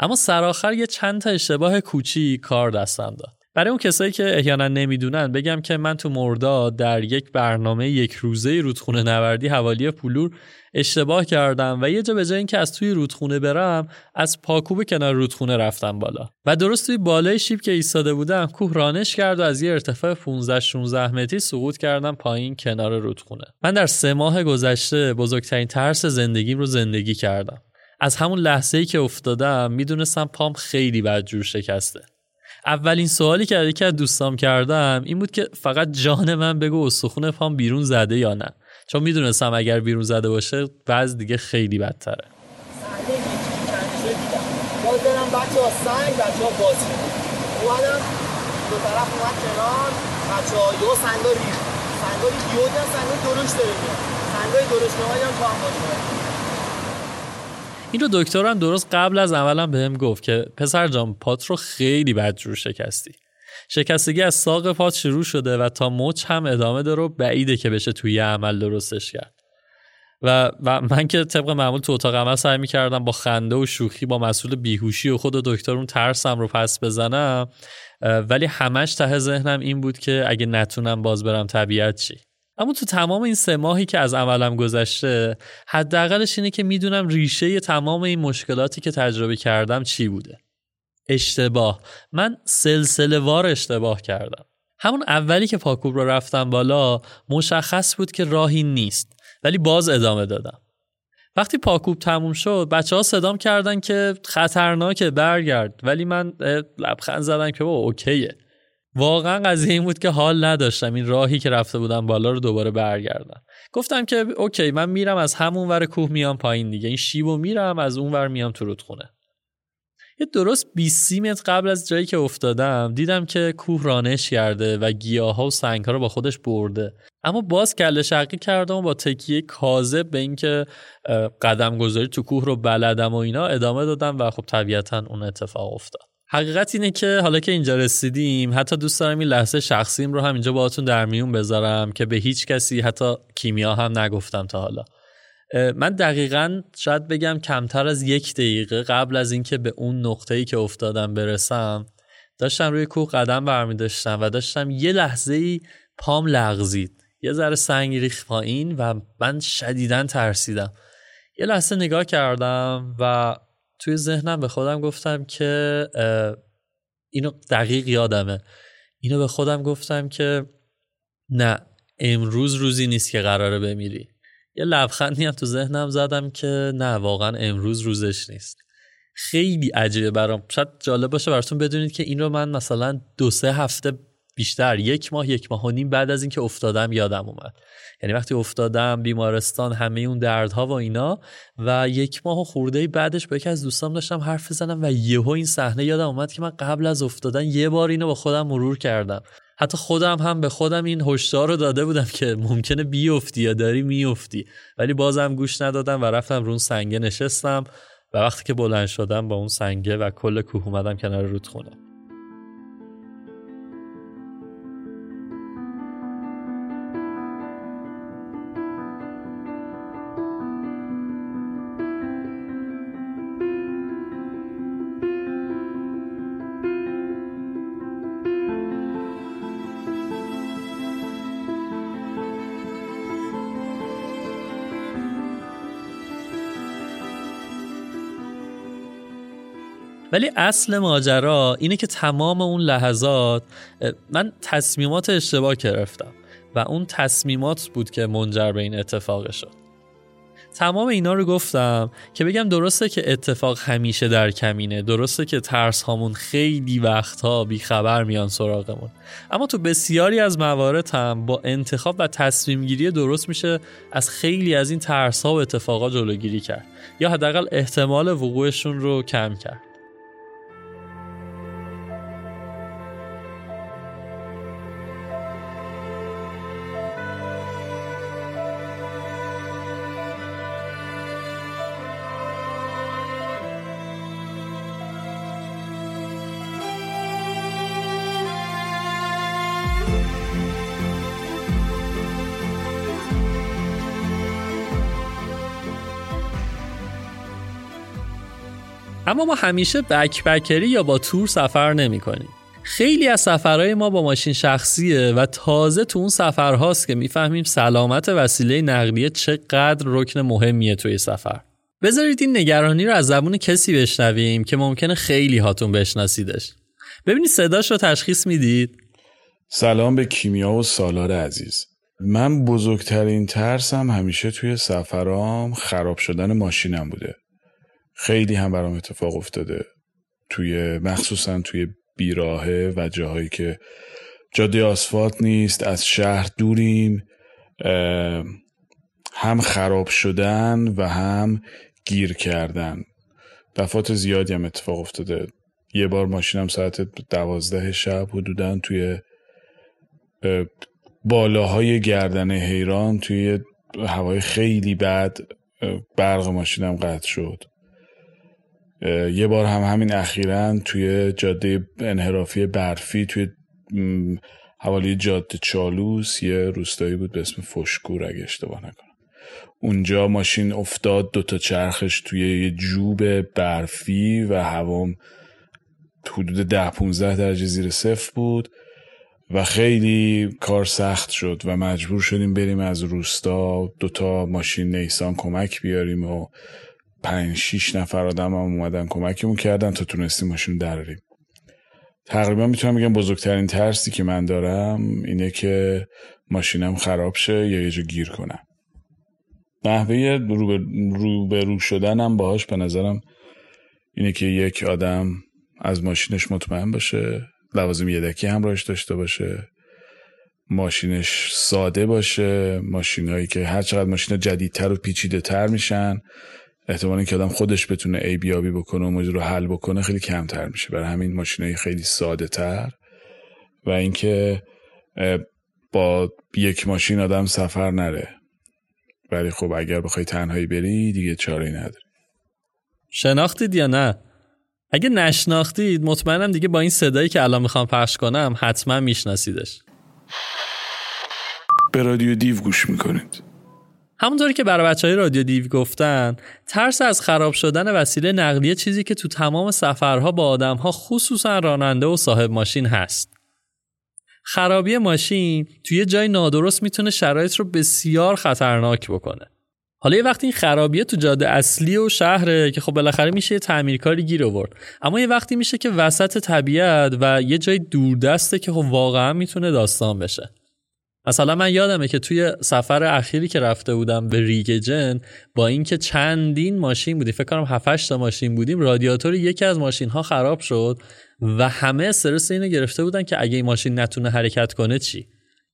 اما سرآخر یه چند تا اشتباه کوچی کار دستم داد. برای اون کسایی که احیانا نمی‌دونن بگم که من تو مردا در یک برنامه یک روزه رودخونه نوردی حوالی پولور اشتباه کردم و یه جا به جای اینکه از توی رودخونه برم از پاکوب کنار رودخونه رفتم بالا. و درست توی بالای شیب که ایستاده بودم کوه رانش کرد و از یه ارتفاع 15 16 متری سقوط کردم پایین کنار رودخونه. من در سه ماه گذشته بزرگترین ترس زندگیم رو زندگی کردم. از همون لحظه ای که افتادم می‌دونستم پام خیلی بدجور شکسته. اولین سوالی که یکی از دوستام کردم این بود که فقط جان من بگو استخون پام بیرون زده یا نه. چون می‌دونستم اگر بیرون زده باشه بعض دیگه خیلی بدتره. باز دارم بچه ها سنگ بچه ها بازی. اومدم دو طرف اومد کنار. بچه ها یه سنگا ریخت. سنگا ریخت یه سنگا درشت داره. میاد سنگای درشت نمایی هم تو هم این رو دکترم درست قبل از عملم بهم گفت که پسر جان پات رو خیلی بدجور شکستی. شکستگی از ساق پات شروع شده و تا مچ هم ادامه داره و بعیده که بشه توی عمل درستش کرد. و, و من که طبق معمول تو اتاق عمل سعی می‌کردم با خنده و شوخی با مسئول بیهوشی و خود دکتر اون ترسم رو پس بزنم ولی همش ته ذهنم این بود که اگه نتونم باز برم طبیعت چی؟ اما تو تمام این سه ماهی که از عملم گذشته حداقلش اینه که می‌دونم ریشه تمام این مشکلاتی که تجربه کردم چی بوده. اشتباه. من سلسله وار اشتباه کردم. همون اولی که پاکوب رو رفتم بالا مشخص بود که راهی نیست ولی باز ادامه دادم. وقتی پاکوب تموم شد بچه ها صدام کردن که خطرناکه برگرد. ولی من لبخند زدم که با اوکیه. واقعا قضیه این بود که حال نداشتم. این راهی که رفته بودم بالا رو دوباره برگردم. گفتم که اوکی من میرم از همون ور کوه میام پایین دیگه. این شیبو میرم از اون ور میام تو رودخونه. یه درست 20 متر قبل از جایی که افتادم دیدم که کوه رانش کرده و گیاها و سنگ ها رو با خودش برده. اما باز کله شقی کردم و با تکیه کاذب به اینکه قدم گذاری تو کوه رو بلدم و اینا ادامه دادم و خب طبیعتا اون اتفاق افتاد. حقیقت اینه که حالا که اینجا رسیدیم حتی دوست دارم این لحظه شخصیم رو هم اینجا باهاتون در میون بذارم که به هیچ کسی حتی کیمیا هم نگفتم تا حالا. من دقیقا شاید بگم کمتر از یک دقیقه قبل از اینکه به اون نقطه ای که افتادم برسم داشتم روی کوه قدم برمی داشتم و داشتم یه لحظه ای پام لغزید. یه ذره سنگ ریخ پایین و من شدیدا ترسیدم. یه لحظه نگاه کردم و توی ذهنم به خودم گفتم که اینو دقیق یادمه. اینو به خودم گفتم که نه امروز روزی نیست که قراره بمیری. یه لبخندی هم تو ذهنم زدم که نه واقعا امروز روزش نیست. خیلی عجیبه برام. شاید جالب باشه براتون بدونید که این رو من مثلا دو سه هفته بیشتر یک ماه یک ماه و نیم بعد از اینکه افتادم یادم اومد. یعنی وقتی افتادم بیمارستان همه اون دردها و اینا و یک ماه و خورده بعدش با یکی از دوستام داشتم حرف بزنم و یهو این صحنه یادم اومد که من قبل از افتادن یه بار اینو با خودم مرور کردم. حتی خودم هم به خودم این هشدار رو داده بودم که ممکنه بیفتی یا داری میفتی. ولی بازم گوش ندادم و رفتم رون سنگه نشستم و وقتی که بلند شدم با اون سنگه و کل کوه اومدم کنار رودخونه. ولی اصل ماجرا اینه که تمام اون لحظات من تصمیمات اشتباه گرفتم و اون تصمیمات بود که منجر به این اتفاق شد. تمام اینا رو گفتم که بگم درسته که اتفاق همیشه در کمینه درسته که ترس هامون خیلی وقتها بیخبر میان سراغمون. اما تو بسیاری از موارد هم با انتخاب و تصمیم گیری درست میشه از خیلی از این ترس ها و اتفاقات جلوگیری کرد یا حداقل احتمال وقوعشون رو کم کرد. اما ما همیشه بکبکری یا با تور سفر نمی کنیم. خیلی از سفرهای ما با ماشین شخصیه و تازه تو اون سفرهاست که می‌فهمیم سلامت وسیله نقلیه چقدر رکن مهمیه توی سفر. بذارید این نگرانی رو از زبون کسی بشنویم که ممکنه خیلی هاتون بشناسیدش. ببینید صداش رو تشخیص می‌دید؟ سلام به کیمیا و سالار عزیز. من بزرگترین ترسم همیشه توی سفرام خراب شدن ماشینم بوده. خیلی هم برام اتفاق افتاده توی مخصوصا توی بیراهه و جاهایی که جاده آسفالت نیست از شهر دوریم هم خراب شدن و هم گیر کردن دفعات زیادی هم اتفاق افتاده یه بار ماشینم ساعت دوازده شب حدودا توی بالاهای گردن حیران توی هوای خیلی بد برق ماشینم قطع شد. یه بار هم همین اخیرا توی جاده انحرافی برفی توی حوالی جاده چالوس یه روستایی بود به اسم فشکور اگه اشتباه نکنم. اونجا ماشین افتاد دوتا چرخش توی یه جوب برفی و هوام حدود ده 15 درجه زیر صفر بود. و خیلی کار سخت شد و مجبور شدیم بریم از روستا دوتا ماشین نیسان کمک بیاریم و پنج شیش نفر آدم هم اومدن کمکمون کردن تا تونستیم ماشین دراریم. تقریبا می‌تونم بگم بزرگترین ترسی که من دارم اینه که ماشینم خراب شه یا یه جا گیر کنم. نحوه روبرو رو شدنم باهاش به نظرم اینه که یک آدم از ماشینش مطمئن باشه لوازم یدکی همراهش داشته باشه. ماشینش ساده باشه. ماشینهایی که هر چقدر ماشین جدیدتر و پیچیده تر میشن احتمال که آدم خودش بتونه ای بیابی بکنه و موضوع رو حل بکنه خیلی کمتر میشه. برای همین ماشینای خیلی ساده تر و اینکه با یک ماشین آدم سفر نره. ولی خب اگر بخوای تنهایی بری دیگه چاره نداری. شناختید یا نه؟ اگه نشناختید مطمئنم دیگه با این صدایی که الان می‌خوام پخش کنم حتما میشناسیدش. به رادیو دیو گوش می‌کنید. همونطوری که برای بچه های رادیو دیو گفتن ترس از خراب شدن وسیله نقلیه چیزی که تو تمام سفرها با آدمها خصوصا راننده و صاحب ماشین هست. خرابی ماشین توی جای نادرست می‌تونه شرایط رو بسیار خطرناک بکنه. حالا یه وقتی این خرابیه تو جاده اصلی و شهره که خب بالاخره میشه یه تعمیرکاری گیر آورد. اما یه وقتی میشه که وسط طبیعت و یه جای دوردسته که خب واقعا می‌تونه داستان بشه. مثلا من یادمه که توی سفر اخیری که رفته بودم به ریگجن با اینکه چندین ماشین بودیم فکر کنم 7 تا ماشین بودیم رادیاتور یکی از ماشین ها خراب شد و همه استرس اینو گرفته بودن که اگه این ماشین نتونه حرکت کنه چی؟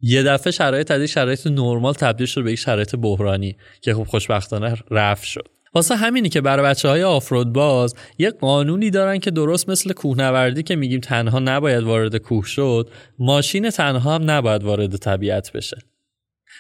یه دفعه شرایط از شرایط نرمال تبدیل شد به یک شرایط بحرانی که خب خوشبختانه رفت شد. واسه همینی که برای بچه های آفرود باز یه قانونی دارن که درست مثل کوهنوردی که میگیم تنها نباید وارد کوه شد ماشین تنها هم نباید وارد طبیعت بشه.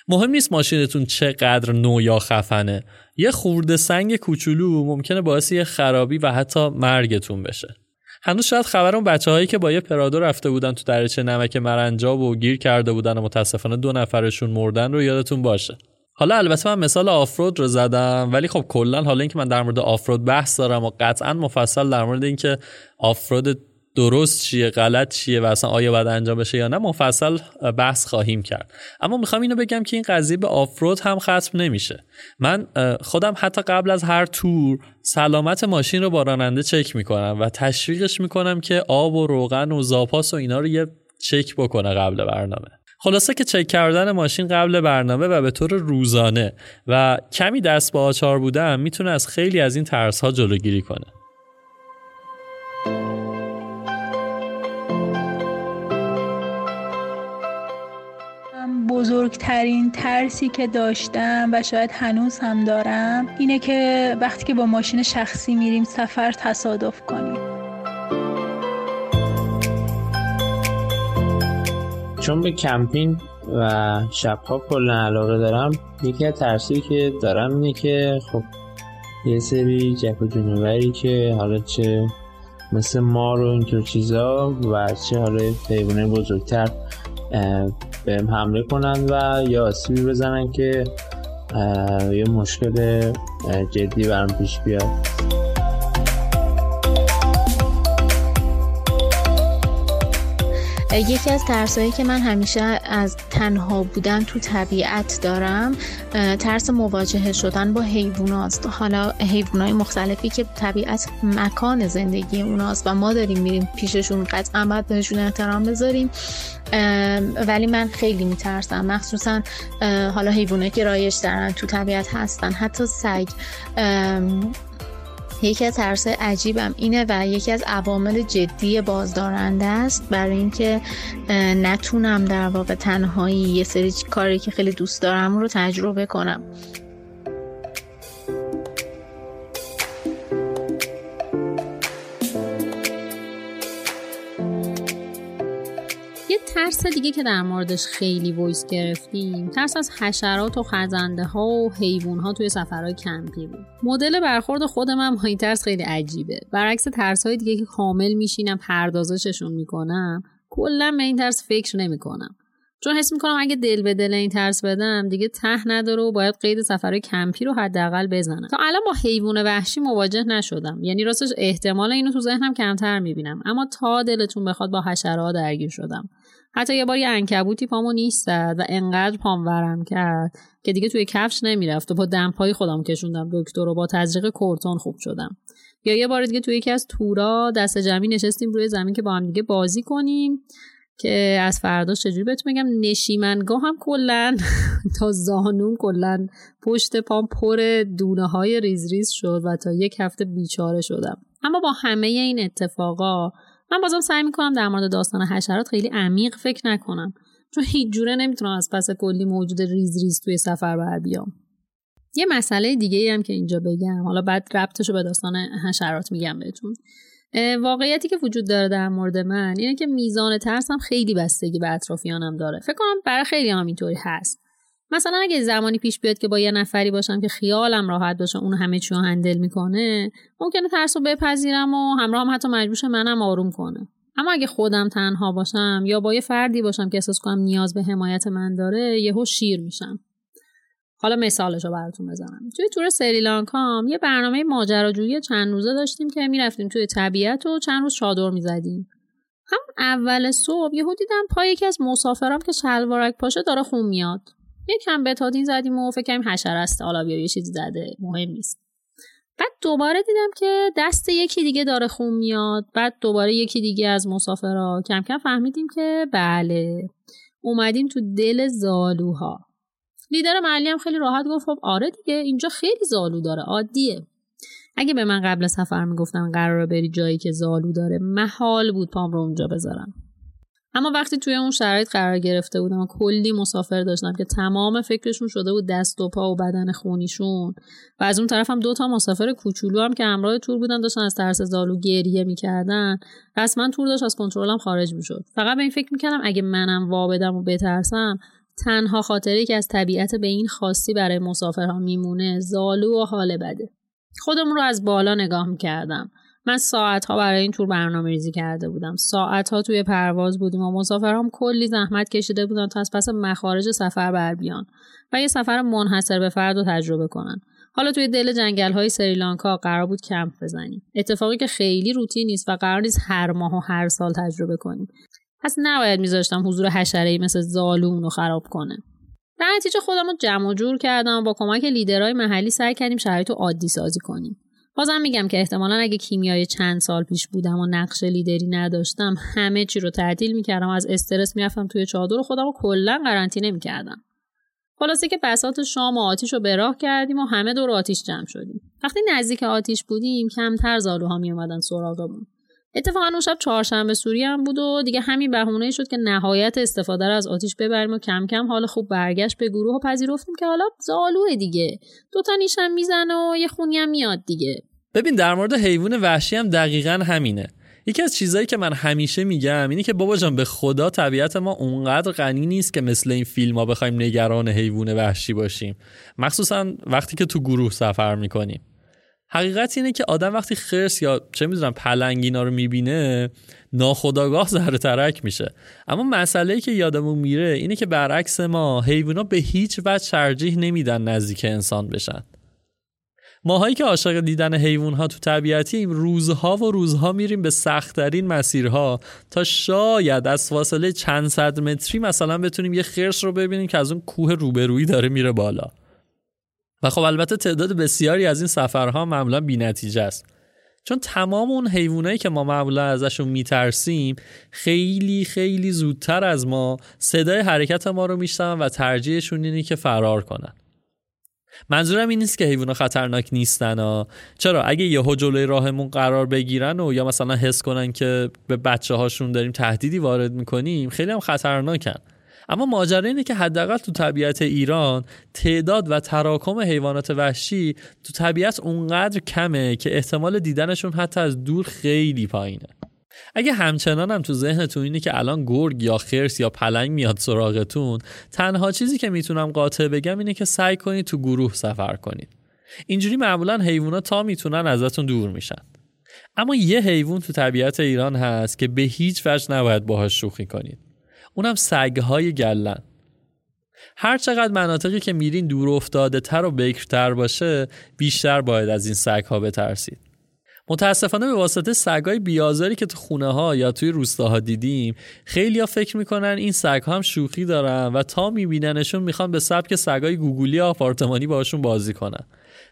مهم نیست ماشینتون چقدر نو یا خفنه. یه خورده سنگ کوچولو ممکنه باعث یه خرابی و حتی مرگتون بشه. هنوز شاید خبر اون بچه هایی که با یه پرادو رفته بودن تو درچه نمک مرنجاب و گیر کرده بودن و متاسفانه دو نفرشون مردن رو یادتون باشه. حالا البته من مثال آفرود رو زدم ولی خب کلا حالا اینکه من در مورد آفرود بحث دارم و قطعا مفصل در مورد اینکه آفرود درست چیه غلط چیه و اصلا آیا باید انجام بشه یا نه مفصل بحث خواهیم کرد. اما می‌خوام اینو بگم که این قضیه به آفرود هم ختم نمیشه. من خودم حتی قبل از هر تور سلامت ماشین رو با راننده چک می‌کنم و تشویقش می‌کنم که آب و روغن و زاپاس و اینا رو یه چک بکنه قبل برنامه. خلاصه که چک کردن ماشین قبل برنامه و به طور روزانه و کمی دست با آچار بودن می‌تونه از خیلی از این ترس ها جلوگیری کنه. بزرگترین ترسی که داشتم و شاید هنوز هم دارم اینه که وقتی که با ماشین شخصی میریم سفر تصادف کنیم. چون به کمپینگ و شبها کلا علاقه دارم یکی از ترسی که دارم اینه که خب یه سری جک و جونوری که حالا چه مثل ما رو اینطور چیزا و چه حالا حیوانه بزرگتر بهم حمله کنن و یا آسیبی بزنن که یه مشکل جدی برام پیش بیاد. یکی از ترسایی که من همیشه از تنها بودن تو طبیعت دارم ترس مواجهه شدن با حیوانات حالا حیوانات مختلفی که طبیعت مکان زندگی اوناست و ما داریم میریم پیششون قطعا باید بهشون احترام بذاریم. ولی من خیلی میترسم. مخصوصا حالا حیوانات که رایش دارن تو طبیعت هستن. حتی سگ یکی از ترس عجیبم اینه و یکی از عوامل جدی بازدارنده است برای اینکه نتونم در واقع تنهایی یه سری کاری که خیلی دوست دارم رو تجربه کنم. ترس دیگه که در موردش خیلی voice گرفتیم ترس از حشرات و خزنده ها و حیوان ها توی سفرهای کمپی بود. مدل برخورد خود من با این ترس خیلی عجیبه. برعکس ترس های دیگه که کامل میشینم پردازششون می‌کنم کلا به این ترس فکر نمی‌کنم. چون حس می‌کنم اگه دل به دل این ترس بدم دیگه ته نداره و باید قید سفرهای کمپی رو حداقل بزنم. تا الان با حیوان وحشی مواجه نشدم. یعنی راستش احتمال اینو تو ذهنم کمتر می‌بینم. اما تا دلتون بخواد با حشرات درگیر شدم. حتی یه بار یه انکبوتی پامو نیست و انقدر پام ورم کرد که دیگه توی کفش نمی‌رفت و با دمپایی خودم کشوندم. دکتر و با تزریق کورتون خوب شدم. یا یه بار دیگه توی یکی از تورا دست جمعی نشستیم روی زمین که با هم دیگه بازی کنیم که از فردا چجوری بهتون بگم نشیمنگاه هم کلا تا زانون کلا پشت پام پر دونه های ریز ریز شد و تا یک هفته بیچاره شدم. اما با همه این اتفاقا من بازم سعی می‌کنم در مورد داستان حشرات خیلی عمیق فکر نکنم. چون هیچ جوره نمی‌تونم از پس کلی موجود ریز ریز توی سفر بر بیام. یه مسئله دیگه ای هم که اینجا بگم. حالا بعد ربطش رو به داستان حشرات میگم بهتون. واقعیتی که وجود داره در مورد من اینه که میزان ترسم خیلی بستگی به اطرافیانم داره. فکر کنم برای خیلی هم اینطوری هست. مثلا اگه زمانی پیش بیاد که با یه نفری باشم که خیالم راحت باشه اون همه چی رو هندل می‌کنه ممکنه ترس رو بپذیرم و همراه هم حتی مجبوش منم آروم کنه. اما اگه خودم تنها باشم یا با یه فردی باشم که احساس کنم نیاز به حمایت من داره یهو شیر میشم. حالا مثالش رو براتون بزنم. توی تور سریلانکام یه برنامه ماجراجویی چند روزه داشتیم که می‌رفتیم توی طبیعت و چند روز چادر می‌زدیم. همون اول صبح یهو دیدم پای یکی از مسافرام که شلوارک پاشه داره خون میاد. یکم بتادین زدیم و فکر کنیم حشره است. حالا بیا یه چیزی زده. مهم نیست. بعد دوباره دیدم که دست یکی دیگه داره خون میاد. بعد دوباره یکی دیگه از مسافرها. کم کم فهمیدیم که بله. اومدیم تو دل زالوها. لیدر محلی هم خیلی راحت گفت خب آره دیگه اینجا خیلی زالو داره. عادیه. اگه به من قبل سفر می‌گفتن قراره بری جایی که زالو داره محال بود پام رو اونجا بذارم. اما وقتی توی اون شرایط قرار گرفته بودم و کلی مسافر داشتم که تمام فکرشون شده بود دست و پا و بدن خونیشون و از اون طرف هم دو تا مسافر کوچولو هم که همراه تور بودن داشتن از ترس زالو گریه می‌کردن. رسما تور داشت از کنترلم خارج می‌شد. فقط به این فکر می‌کردم اگه منم وا بدم و بترسم تنها خاطری که از طبیعت به این خاصی برای مسافرها میمونه زالو و حال بده. خودمون رو از بالا نگاه می‌کردم. من ساعت ها برای این تور برنامه ریزی کرده بودم. ساعت ها توی پرواز بودیم و مسافرام کلی زحمت کشیده بودن تا از پس مخارج سفر بر بیان و یه سفر منحصر به فرد رو تجربه کنن. حالا توی دل جنگل های سریلانکا قرار بود کمپ بزنیم. اتفاقی که خیلی روتی نیست و قرار نیست هر ماه و هر سال تجربه کنیم. پس نباید میذاشتم حضور حشره مثل زالون رو خراب کنه. در نتیجه خودم رو جمع و جور کردم و با کمک لیدرهای محلی سعی کردیم شرایط رو عادی سازی کنیم. بازم میگم که احتمالا اگه کیمیای چند سال پیش بودم و نقش لیدری نداشتم همه چی رو تعطیل می‌کردم از استرس می‌رفتم توی چادر و خودم رو کلا قرنطینه می‌کردم. خلاصه که بسات شام و آتیش رو به راه کردیم و همه دور آتیش جمع شدیم. وقتی نزدیک آتیش بودیم کمتر زالوها می اومدن سراغمون. اتفاقا اون شب چهارشنبه سوری هم بود و دیگه همین بهونه شد که نهایت استفاده رو از آتیش ببریم و کم کم حال خوب برگشت به گروه و پذیرفتیم که حالا زالوه دیگه. دوتا نیشم می‌زنه و یه خونی هم میاد دیگه. ببین در مورد حیوان وحشی هم دقیقا همینه. یکی از چیزهایی که من همیشه میگم اینه که بابا جان به خدا طبیعت ما اونقدر غنی نیست که مثل این فیلم ها بخوایم نگران حیوان وحشی باشیم. مخصوصا وقتی که تو گروه سفر می‌کنیم. حقیقت اینه که آدم وقتی خرس یا چه می‌دونم پلنگینا رو می‌بینه ناخداگاه زهر ترک میشه. اما مسئله که یادمون میره اینه که برعکس ما حیوونا به هیچ وجه ترجیح نمیدن نزدیک انسان بشن. ماهایی که عاشق دیدن حیوان ها تو طبیعتیم روزها و روزها میریم به سختترین مسیرها تا شاید از فاصله چند صد متری مثلا بتونیم یه خرس رو ببینیم که از اون کوه روبرویی داره میره بالا. و خب البته تعداد بسیاری از این سفرها معمولا نتیجه است. چون تمام اون حیوانایی که ما معمولا ازشون میترسیم خیلی خیلی زودتر از ما صدای حرکت ما رو میشنون و ترجیحشون اینه که فرار کنن. منظورم این نیست که حیوونا خطرناک نیستن ها چرا؟ اگه یهو جلوی راهمون قرار بگیرن و یا مثلا حس کنن که به بچه هاشون داریم تهدیدی وارد می‌کنیم خیلی هم خطرناکن. اما ماجرا اینه که حداقل تو طبیعت ایران تعداد و تراکم حیوانات وحشی تو طبیعت اونقدر کمه که احتمال دیدنشون حتی از دور خیلی پایینه. اگه همچنان هم تو ذهنتون اینه که الان گرگ یا خرس یا پلنگ میاد سراغتون تنها چیزی که می‌تونم قاطع بگم اینه که سعی کنید تو گروه سفر کنید. اینجوری معمولا حیوونا تا می‌تونن ازتون دور میشن. اما یه حیوان تو طبیعت ایران هست که به هیچ وجه نباید باهاش شوخی کنید. اونم سگهای گلن. هر چقدر مناطقی که میرین دور افتاده تر و بکرتر باشه بیشتر باید از این سگها بترسید. متاسفانه به واسطه سگای بیازاری که تو خونه ها یا توی روستاها دیدیم خیلی ها فکر می‌کنن این سگ ها هم شوخی دارن و تا میبیننشون می‌خوان به سبک سگای گوگولی آپارتمانی باشون بازی کنن.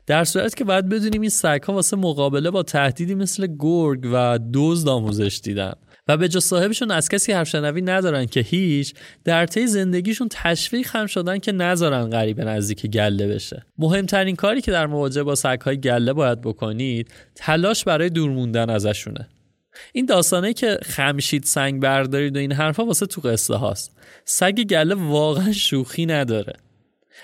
در صورت که باید بدونیم این سگ ها واسه مقابله با تهدیدی مثل گرگ و دزد آموزش دیدن. و به جا صاحبشون از کسی حرف شنوی ندارن که هیچ در طی زندگیشون تشویق هم شدن که نذارن غریب نزدیک گله بشه. مهمترین کاری که در مواجهه با سگهای گله باید بکنید تلاش برای دور موندن ازشونه. این داستانه که خمشید سنگ بردارید و این حرفا واسه تو قصه هاست. سگ گله واقعا شوخی نداره.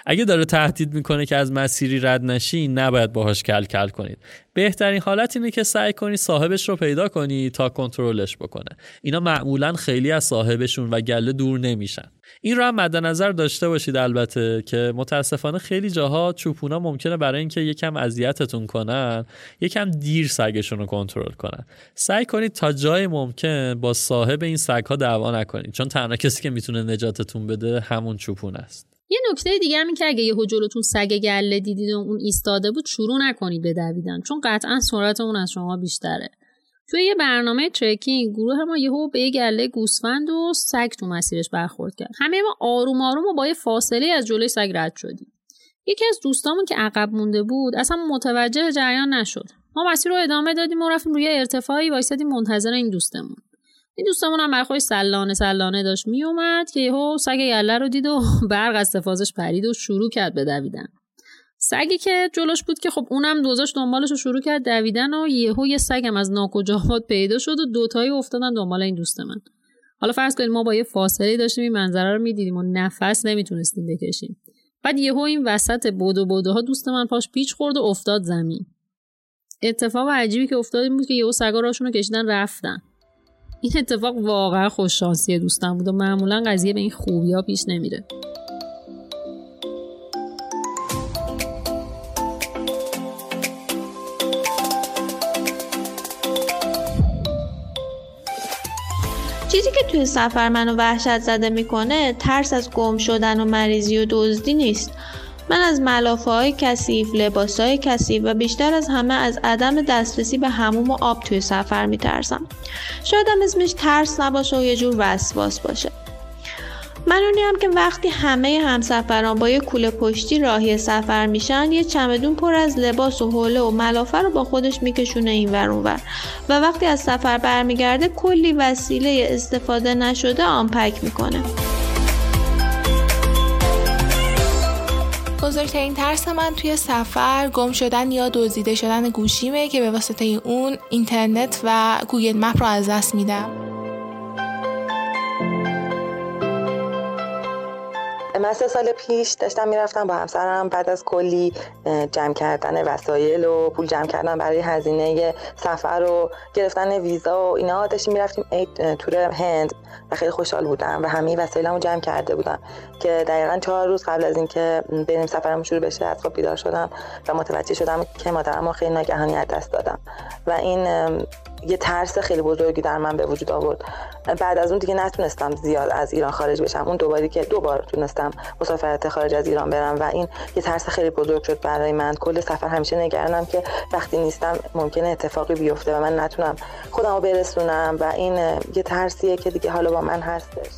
اگه داره تهدید می‌کنه که از مسیری رد نشین نباید باهاش کل کل کنید. بهترین حالت اینه که سعی کنی صاحبش رو پیدا کنی تا کنترلش بکنه. اینا معمولا خیلی از صاحبشون و گله دور نمیشن. این رو هم مد نظر داشته باشید البته که متاسفانه خیلی جاها چوپونا ممکنه برای اینکه یکم اذیتتون کنن یکم دیر سگشون رو کنترل کنن. سعی کنید تا جای ممکن با صاحب این سگ ها دعوا نکنید. چون تنها کسی که می‌تونه نجاتتون بده همون چوپون است. یه نکته دیگه هم این که اگه یهو جلوتون سگ گله دیدید و اون ایستاده بود شروع نکنید به دویدن چون قطعا سرعت اون از شما بیشتره. توی یه برنامه ترکینگ گروه ما یهو به یه گله گوسفند و سگ تو مسیرش برخورد کرد. همه ما آروم آروم و با یه فاصله از جلوی سگ رد شدیم. یکی از دوستامون که عقب مونده بود اصلا متوجه جریان نشد. ما مسیر رو ادامه دادیم و رفتیم روی ارتفاعی وایسادیم منتظر این دوستمون. این دوستمون هم برخوش سلانه سلانه داشت. میومد که یهو سگ یله رو دید و برق از تفازش پرید و شروع کرد به دویدن. سگی که جلوش بود که خب اونم دوزاش دنبالش رو شروع کرد دویدن و یهو یه سگم از ناکجاهات پیدا شد و دوتایی افتادن دنبال این دوست من. حالا فرض کنید ما با یه فاصله داشتیم این منظره رو می‌دیدیم و نفس نمی‌تونستیم بکشیم. بعد یهو این وسط بودو بودو ها دوست من پاش پیچ خورد و افتاد زمین. اتفاق عجیبی که افتاد این بود که یهو سگا راشون رو کشیدن رفتن. این اتفاق واقعا خوششانسی دوستم بود و معمولا قضیه به این خوبی ها پیش نمیره. چیزی که توی سفر منو وحشت زده می‌کنه ترس از گم شدن و مریضی و دزدی نیست. من از ملافه های کثیف، لباس های کثیف و بیشتر از همه از عدم دسترسی به هموم و آب توی سفر میترسم. شاید هم اسمش ترس نباشه و یه جور وسواس باشه. من هم که وقتی همه همسفران با یه کوله پشتی راهی سفر میشن یه چمدون پر از لباس و حوله و ملافه رو با خودش میکشونه این ور ور و وقتی از سفر برمیگرده کلی وسیله استفاده نشده آنپک می‌کنه بزرگترین ترس من توی سفر گم شدن یا دزدیده شدن گوشیمه که به واسطه اون اینترنت و گوگل مپ رو از دست میدم. من سه سال پیش داشتم می‌رفتم با همسرم بعد از کلی جمع کردن وسایل و پول جمع کردن برای هزینه سفر و گرفتن ویزا و اینا داشتیم می‌رفتیم تور هند و خیلی خوشحال بودم و همه وسایلمو جمع کرده بودم که دقیقا چهار روز قبل از اینکه بریم سفرمون شروع بشه از خواب بیدار شدم و متوجه شدم که مادرم خیلی ناگهانی از دست دادم و این یه ترس خیلی بزرگی در من به وجود آورد. بعد از اون دیگه نتونستم زیاد از ایران خارج بشم. اون دوباری که دو بار تونستم مسافرت خارج از ایران برم و این یه ترس خیلی بزرگ شد برای من. کل سفر همیشه نگرانم که وقتی نیستم ممکنه اتفاقی بیفته و من نتونم خودم رو برسونم و این یه ترسیه که دیگه حالا با من هستش.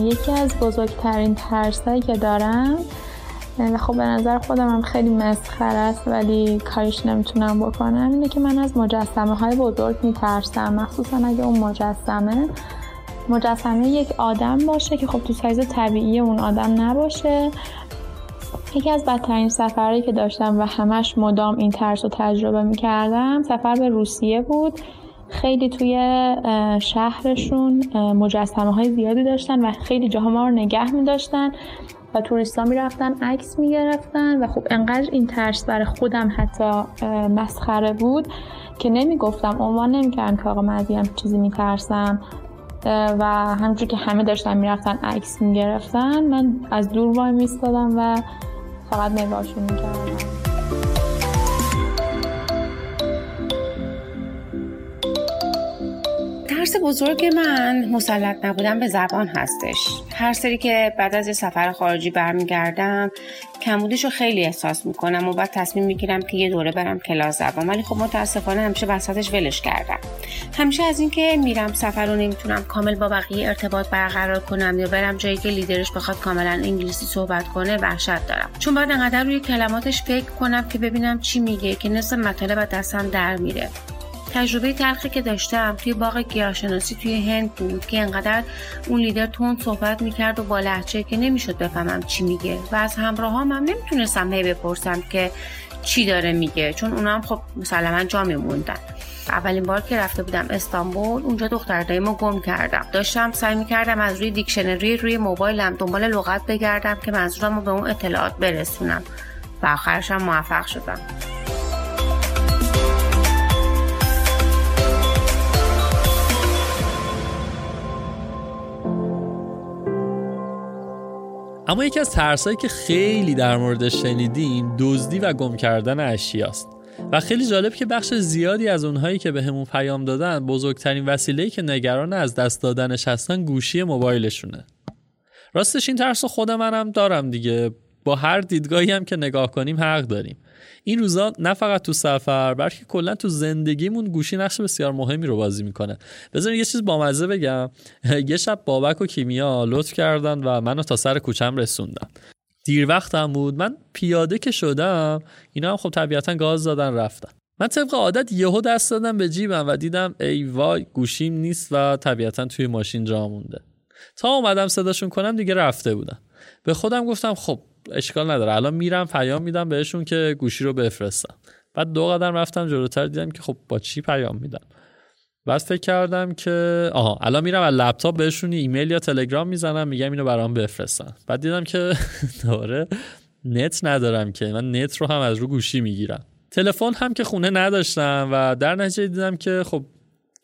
یکی از بزرگترین ترسایی که دارم و خب به نظر خودم هم خیلی مسخره است ولی کاریش نمی‌تونم بکنم. اینه که من از مجسمه های بزرگ میترسم. مخصوصا اگه اون مجسمه مجسمه یک آدم باشه که خب تو سایز طبیعی اون آدم نباشه. یکی از بدترین سفرهایی که داشتم و همش مدام این ترس رو تجربه می‌کردم سفر به روسیه بود. خیلی توی شهرشون مجسمه های زیادی داشتن و خیلی جاها ما رو نگه می داشتن و توریستا می‌رفتن عکس می‌گرفتن و خب انقدر این ترس برای خودم حتی مسخره بود که نمی‌گفتم عنوان نمی‌کردم که آقا من هم چیزی میترسم. و همونجور که همه داشتن می‌رفتن عکس می‌گرفتن من از دور وای میستادم و فقط نگاهشون می‌کردم. ترس بزرگ من مسلط نبودن به زبان هستش. هر سری که بعد از یه سفر خارجی برمیگردم کمبودش رو خیلی احساس می‌کنم و بعد تصمیم می‌گیرم که یه دوره برم کلاس زبان. ولی خب متاسفانه همیشه وسطش ولش کردم. همیشه از اینکه میرم سفر رو نمی‌تونم کامل با بقیه ارتباط برقرار کنم یا برم جایی که لیدرش بخواد کاملا انگلیسی صحبت کنه وحشت دارم. چون بعد انقدر روی کلماتش فکر کنم که ببینم چی میگه که نصف مطالب دستم در میره. تجربه تلخی که داشتم توی باغ گیاهشناسی توی هند بود که انقدر اون لیدر تون صحبت می‌کرد و با لحجه که نمی‌شد بفهمم چی میگه و از همراهام هم نمی‌تونستم هی بپرسم که چی داره میگه چون اونا هم خب مسلما جا میموندن اولین بار که رفته بودم استانبول اونجا دختر دایمو گم کردم. داشتم سعی می‌کردم از روی دیکشنری روی موبایلم دنبال لغت بگردم که منظورم رو به اون اطلاعات برسونم. و آخرشم موفق شدم. اما یکی از ترسایی که خیلی در موردش شنیدیم دزدی و گم کردن اشیاست. و خیلی جالب که بخش زیادی از اونهایی که به همون پیام دادن بزرگترین وسیله‌ای که نگران از دست دادنش هستن گوشی موبایلشونه. راستش این ترس خود منم دارم دیگه. با هر دیدگاهی هم که نگاه کنیم حق داریم. این روزا نه فقط تو سفر بلکه کلا تو زندگیمون گوشی نقش بسیار مهمی رو بازی می‌کنه. بذارین یه چیز بامزه بگم. یه شب بابک و کیمیا لطف کردن و منو تا سر کوچم رسوندن. دیر وقتم بود. من پیاده که شدم اینا هم خب طبیعتا گاز دادن رفتن. من طبق عادت یهو دست دادم به جیبم و دیدم ای وای گوشیم نیست و طبیعتا توی ماشین جا مونده. تا اومدم صداشون کنم دیگه رفته بودم به خودم گفتم خب اشکال نداره. الان میرم پیام میدم بهشون که گوشی رو بفرستم. بعد دو قدم رفتم جلوتر دیدم که خب با چی پیام میدم. بعد فکر کردم که آها الان میرم از لپتاپ بهشون ایمیل یا تلگرام می‌زنم میگم اینو برام بفرستن. بعد دیدم که داره نت ندارم که من نت رو هم از رو گوشی می‌گیرم. تلفن هم که خونه نداشتم و در نتیجه دیدم که خب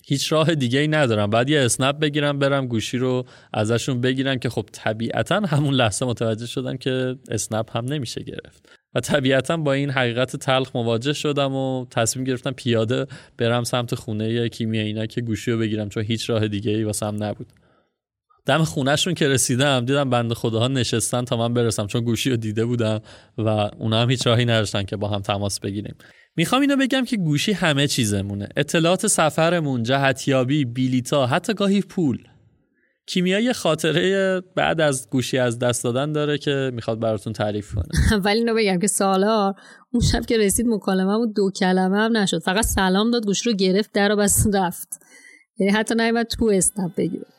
هیچ راه دیگه ای ندارم. بعد یه اسنپ بگیرم برم گوشی رو ازشون بگیرم که خب طبیعتا همون لحظه متوجه شدم که اسنپ هم نمیشه گرفت. و طبیعتا با این حقیقت تلخ مواجه شدم و تصمیم گرفتم پیاده برم سمت خونه کیمیایینا که گوشی رو بگیرم چون هیچ راه دیگه ای واسم نبود. دم خونهشون که رسیدم دیدم بند خداها نشستن تا من برسم چون گوشی رو دیده بودم و اونا هم هیچ راهی نداشتن که با هم تماس بگیریم. می‌خوام اینو بگم که گوشی همه چیزمونه. اطلاعات سفرمون جهتیابی بیلیتا حتی گاهی پول. کیمیا یه خاطره بعد از گوشی از دست دادن داره که می‌خواد براتون تعریف کنه. ولی اینو بگم که سالار اون شب که رسید مکالمه بود دو کلمه هم نشد. فقط سلام داد گوشی رو گرفت در و بس رفت. یعنی حتی نیومد تو اسنپ بگیره.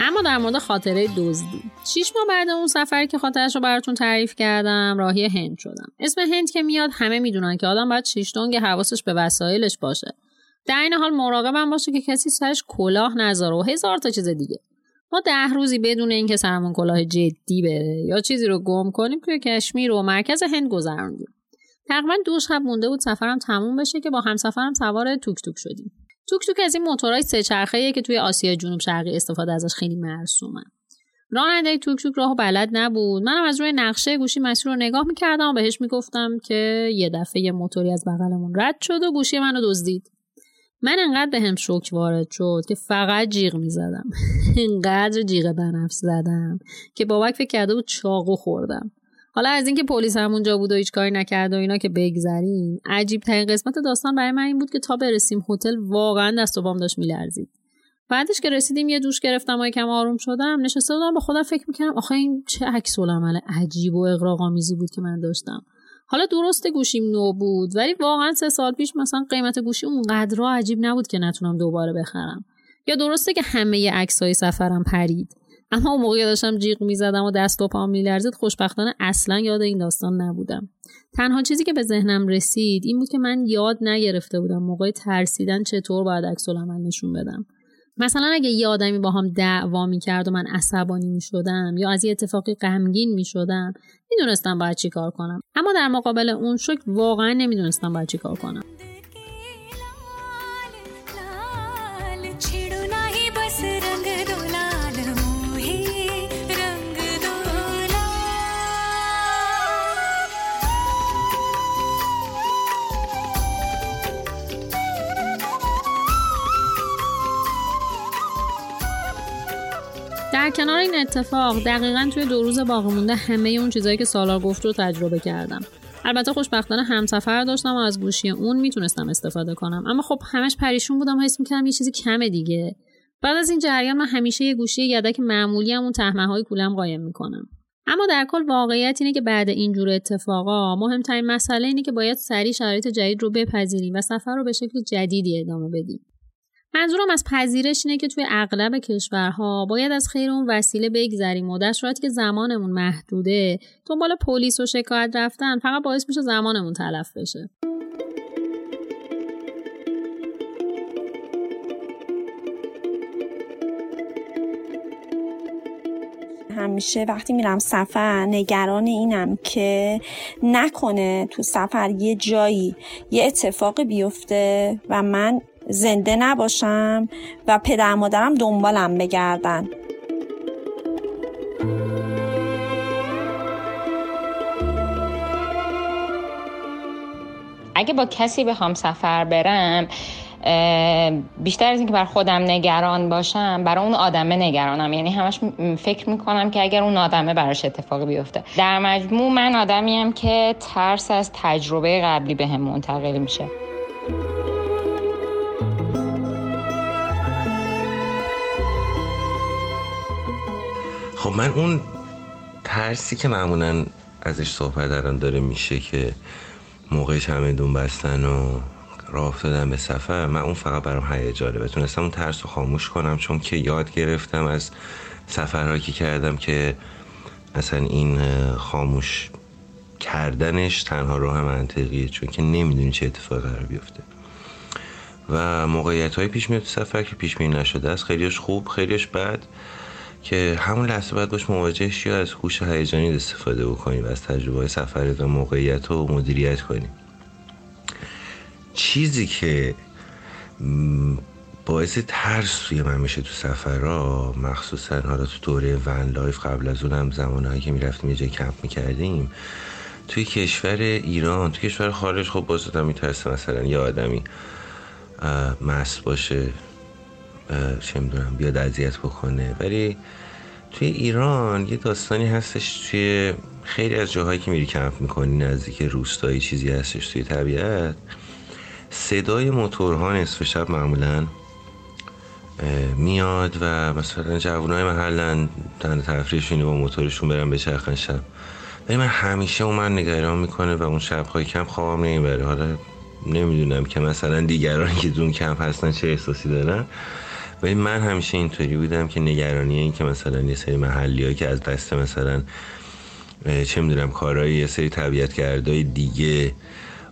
اما در مورد خاطره دزدی. شیش ماه بعد اون سفری که خاطرش رو براتون تعریف کردم راهی هند شدم. اسم هند که میاد همه می‌دونن که آدم باید شیش دنگ حواسش به وسایلش باشه. در این حال مراقبم باشه که کسی سرش کلاه نذاره و هزار تا چیز دیگه. ما ده روزی بدون اینکه سرمون کلاه جدی بره یا چیزی رو گم کنیم توی کشمیر و مرکز هند گذروندیم. تقریبا دو شب مونده بود سفرم تموم بشه که با همسفرم سوار توک توک شدیم. توک توک از این موتورهای سه چرخه که توی آسیا جنوب شرقی استفاده ازش خیلی مرسومه راننده توک توک راهو بلد نبود. منم از روی نقشه گوشی مسیر رو نگاه می‌کردم و بهش می‌گفتم که یه دفعه یه موتوری از بغلمون رد شد و گوشی منو دزدید. من انقدر به هم شوک وارد شد که فقط جیغ می‌زدم انقدر جیغ بنفس زدم که بابک فکر کرده بود چاقو خوردم. حالا از اینکه پلیس همونجا بود و هیچ کاری نکرد و اینا که بگذریم عجیب ترین قسمت داستان برای من این بود که تا برسیم هتل واقعا دست و بام داشت میلرزید. بعدش که رسیدیم یه دوش گرفتم و یکم آروم شدم نشسته بودم به خودم فکر می‌کردم آخه این چه عکس العمل عجیب و اغراق‌آمیزی بود که من داشتم. حالا درست گوشیم نو بود ولی واقعا سه سال پیش مثلا قیمت گوشی اونقدر عجیب نبود که نتونم دوباره بخرم. یا درسته که همه عکسای سفرم پرید اما اون موقع داشتم جیغ می‌زدم و دست و پام میلرزید خوشبختانه اصلا یاد این داستان نبودم. تنها چیزی که به ذهنم رسید این بود که من یاد نگرفته بودم موقع ترسیدن چطور باید عکس نشون بدم. مثلا اگه یه آدمی با هم دعوا می‌کرد و من عصبانی می‌شدم یا از یه اتفاقی غمگین می‌شدم می‌دونستم باید چی کار کنم. اما در مقابل اون شکر واقعا نمی‌دونستم باید چی کار کنم. در کنار این اتفاق دقیقا توی دو روز باقی مونده همه اون چیزایی که سالار گفت رو تجربه کردم. البته خوشبختانه همسفر داشتم و از گوشی اون می‌تونستم استفاده کنم. اما خب همش پریشون بودم حس می‌کردم یه چیزی کمه دیگه. بعد از این جریان من همیشه یه گوشی یدک معمولی همون تهمه های کولم قایم می‌کنم. اما در کل واقعیت اینه که بعد اینجور اتفاقا مهمترین مسئله اینه که باید سریع شرایط جدید رو بپذیریم و سفر رو به شکل جدیدی ادامه بدیم. منظورم از پذیرش اینه که توی اغلب کشورها باید از خیر اون وسیله بگذریم و در صورتی که زمانمون محدوده دنبال پلیس و شکایت رفتن فقط باعث میشه زمانمون تلف بشه. همیشه وقتی میرم سفر نگران اینم که نکنه تو سفر یه جایی یه اتفاقی بیفته و من زنده نباشم و پدر مادرم دنبالم بگردن. اگه با کسی بخوام سفر برم بیشتر از اینکه بر خودم نگران باشم برای اون آدمه نگرانم. یعنی همش فکر می‌کنم که اگر اون آدمه براش اتفاقی بیفته. در مجموع من آدمیم که ترس از تجربه قبلی به هم منتقل میشه. خب من اون ترسی که معمولا ازش صحبت الان داره میشه که موقع چمدون بستن و راه افتادن به سفر من اون فقط برام هیجانه. بتونستم اون ترس رو خاموش کنم چون که یاد گرفتم از سفرهایی که کردم که اصلا این خاموش کردنش تنها راه منطقیه چون که نمی‌دونی چه اتفاقی قرار بیفته. و موقعیت های پیش میاد سفر که پیش بینی نشده است. خیلیش خوب خیلیش بد. که همون لحظه باید باش مواجه شی از هوش هیجانی استفاده بکنی و از تجربه سفر و موقعیت رو مدیریت کنی. چیزی که باعث ترس توی من میشه تو سفرها مخصوصا حالا تو دوره van life قبل از اونم زمانهایی که می‌رفتیم یه جای کمپ می‌کردیم توی کشور ایران توی کشور خارج خب باز آدم میترسه مثلا یه آدمی مست باشه. چه می‌دونم بیاد اذیت بکنه. ولی توی ایران یه داستانی هستش توی خیلی از جاهایی که میری کمپ می‌کنی نزدیک روستایی چیزی هستش توی طبیعت. صدای موتورها نصف شب معمولا میاد و مثلا جوانای محلن تن تفریحشونی با موتورشون برن به چرخن شب. ولی من همیشه اون من نگران می‌کنه و اون شبهای کم خوابم نمی‌بره. حالا نمی‌دونم که مثلا دیگران که دون کمپ هستن چه احساسی دارن. ولی من همیشه اینطوری بودم که نگرانی این که مثلا یه سری محلی که از دست مثلا چه می‌دونم کارهای یه سری طبیعت گردای دیگه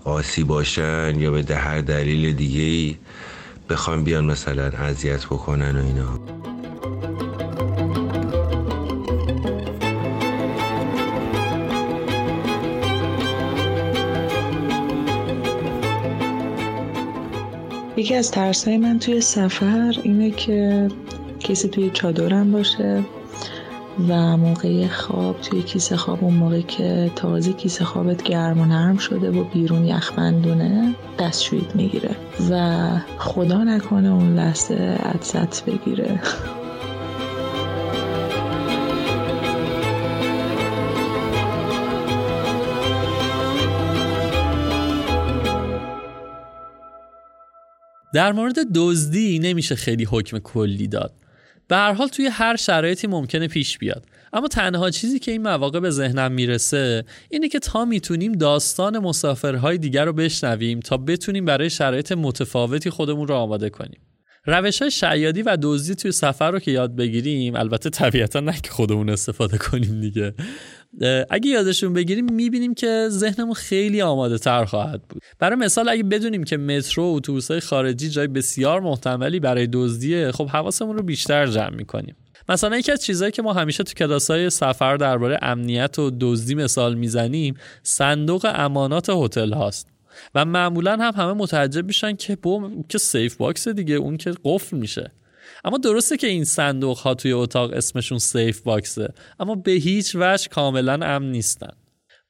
آسی باشن یا به هر دلیل دیگه ای بخوام بیان مثلا اذیت بکنن و اینا. یکی از ترس های من توی سفر اینه که کسی توی چادرم باشه و موقع خواب توی کیسه خواب اون موقع که تازه کیسه خوابت گرم و نرم شده و بیرون یخبندونه دستشویت می‌گیره و خدا نکنه اون لحظه عدست بگیره. در مورد دزدی نمیشه خیلی حکم کلی داد. به هر حال توی هر شرایطی ممکنه پیش بیاد. اما تنها چیزی که این مواقع به ذهنم می‌رسه اینه که تا می‌تونیم داستان مسافرهای دیگر رو بشنویم تا بتونیم برای شرایط متفاوتی خودمون رو آماده کنیم. روش های شیادی و دزدی توی سفر رو که یاد بگیریم البته طبیعتا نه که خودمون استفاده کنیم دیگه. اگه یادشون بگیریم می‌بینیم که ذهنمون خیلی آماده تر خواهد بود. برای مثال اگه بدونیم که مترو و اتوبوس‌های خارجی جای بسیار محتملی برای دزدیه خب حواسمون رو بیشتر جمع می‌کنیم. مثلا یکی از چیزهایی که ما همیشه تو کلاسای سفر درباره امنیت و دزدی مثال می‌زنیم صندوق امانات هتل هاست. و معمولا هم همه متعجب میشن که بوم که safe box دیگه اون که قفل میشه. اما درسته که این صندوق ها توی اتاق اسمشون safe box ه اما به هیچ وجه کاملا امن نیستن.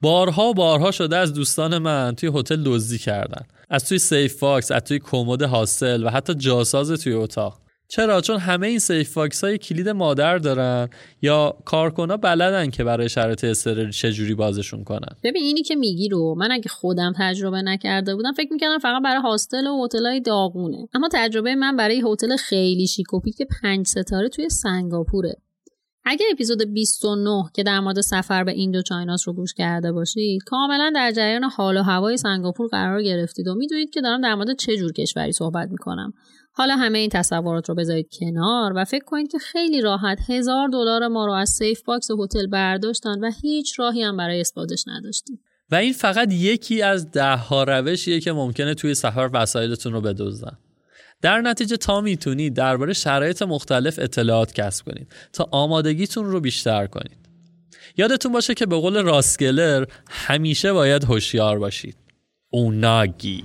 بارها و بارها شده از دوستان من توی هتل دزدی کردن. از توی safe box از توی کمد حاصل و حتی جاساز توی اتاق. چرا؟ چون همه این safe box های کلید مادر دارن. یا کارکنا بلدن که برای شرایط اضطراری چجوری بازشون کنن. ببین اینی که میگی رو من اگه خودم تجربه نکرده بودم فکر می‌کردم فقط برای هاستل های داغونه. اما تجربه من برای هتل خیلی شیک که پنج ستاره توی سنگاپوره. اگه اپیزود 29 که در مورد سفر به Indochina س رو گوش کرده باشید کاملا در جریان حال و هوای سنگاپور قرار گرفتید و می‌دونید که دارم در مورد چه جور کشوری صحبت می‌کنم. حالا همه این تصورات رو بذارید کنار و فکر کنید که خیلی راحت هزار دلار ما رو از safe box هتل برداشتن و هیچ راهی هم برای اثباتش نداشتیم. و این فقط یکی از ده ها روشیه که ممکنه توی سفر وسایلتون رو بدزدن. در نتیجه تا می‌تونید درباره شرایط مختلف اطلاعات کسب کنید تا آمادگیتون رو بیشتر کنید. یادتون باشه که به قول راسکلر همیشه باید هوشیار باشید. اوناگی.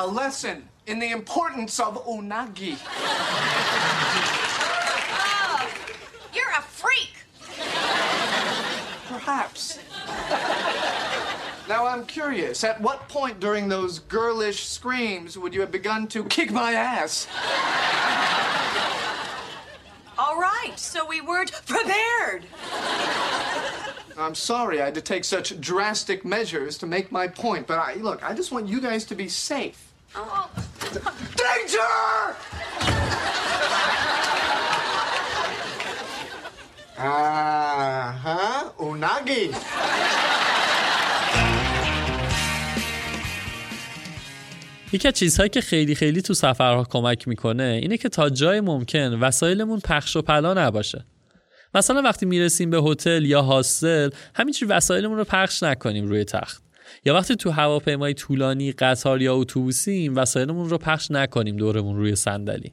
A lesson in the importance of unagi. Oh, you're a freak. Perhaps. Now I'm curious, at what point during those girlish screams would you have begun to kick my ass? All right, so we weren't prepared. I'm sorry I had to take such drastic measures to make my point, but I look, I just want you guys to be safe. Oh. Danger! Aha, unagi. یکی از چیزهایی که خیلی خیلی تو سفرها کمک می‌کنه اینه که تا جای ممکن وسایلمون پخش و پلا نباشه مثلا وقتی می‌رسیم به هتل یا هاستل همینجوری وسایلمون رو پخش نکنیم روی تخت یا وقتی تو هواپیمای طولانی قطار یا اتوبوسیم وسایلمون رو پخش نکنیم دورمون روی صندلی.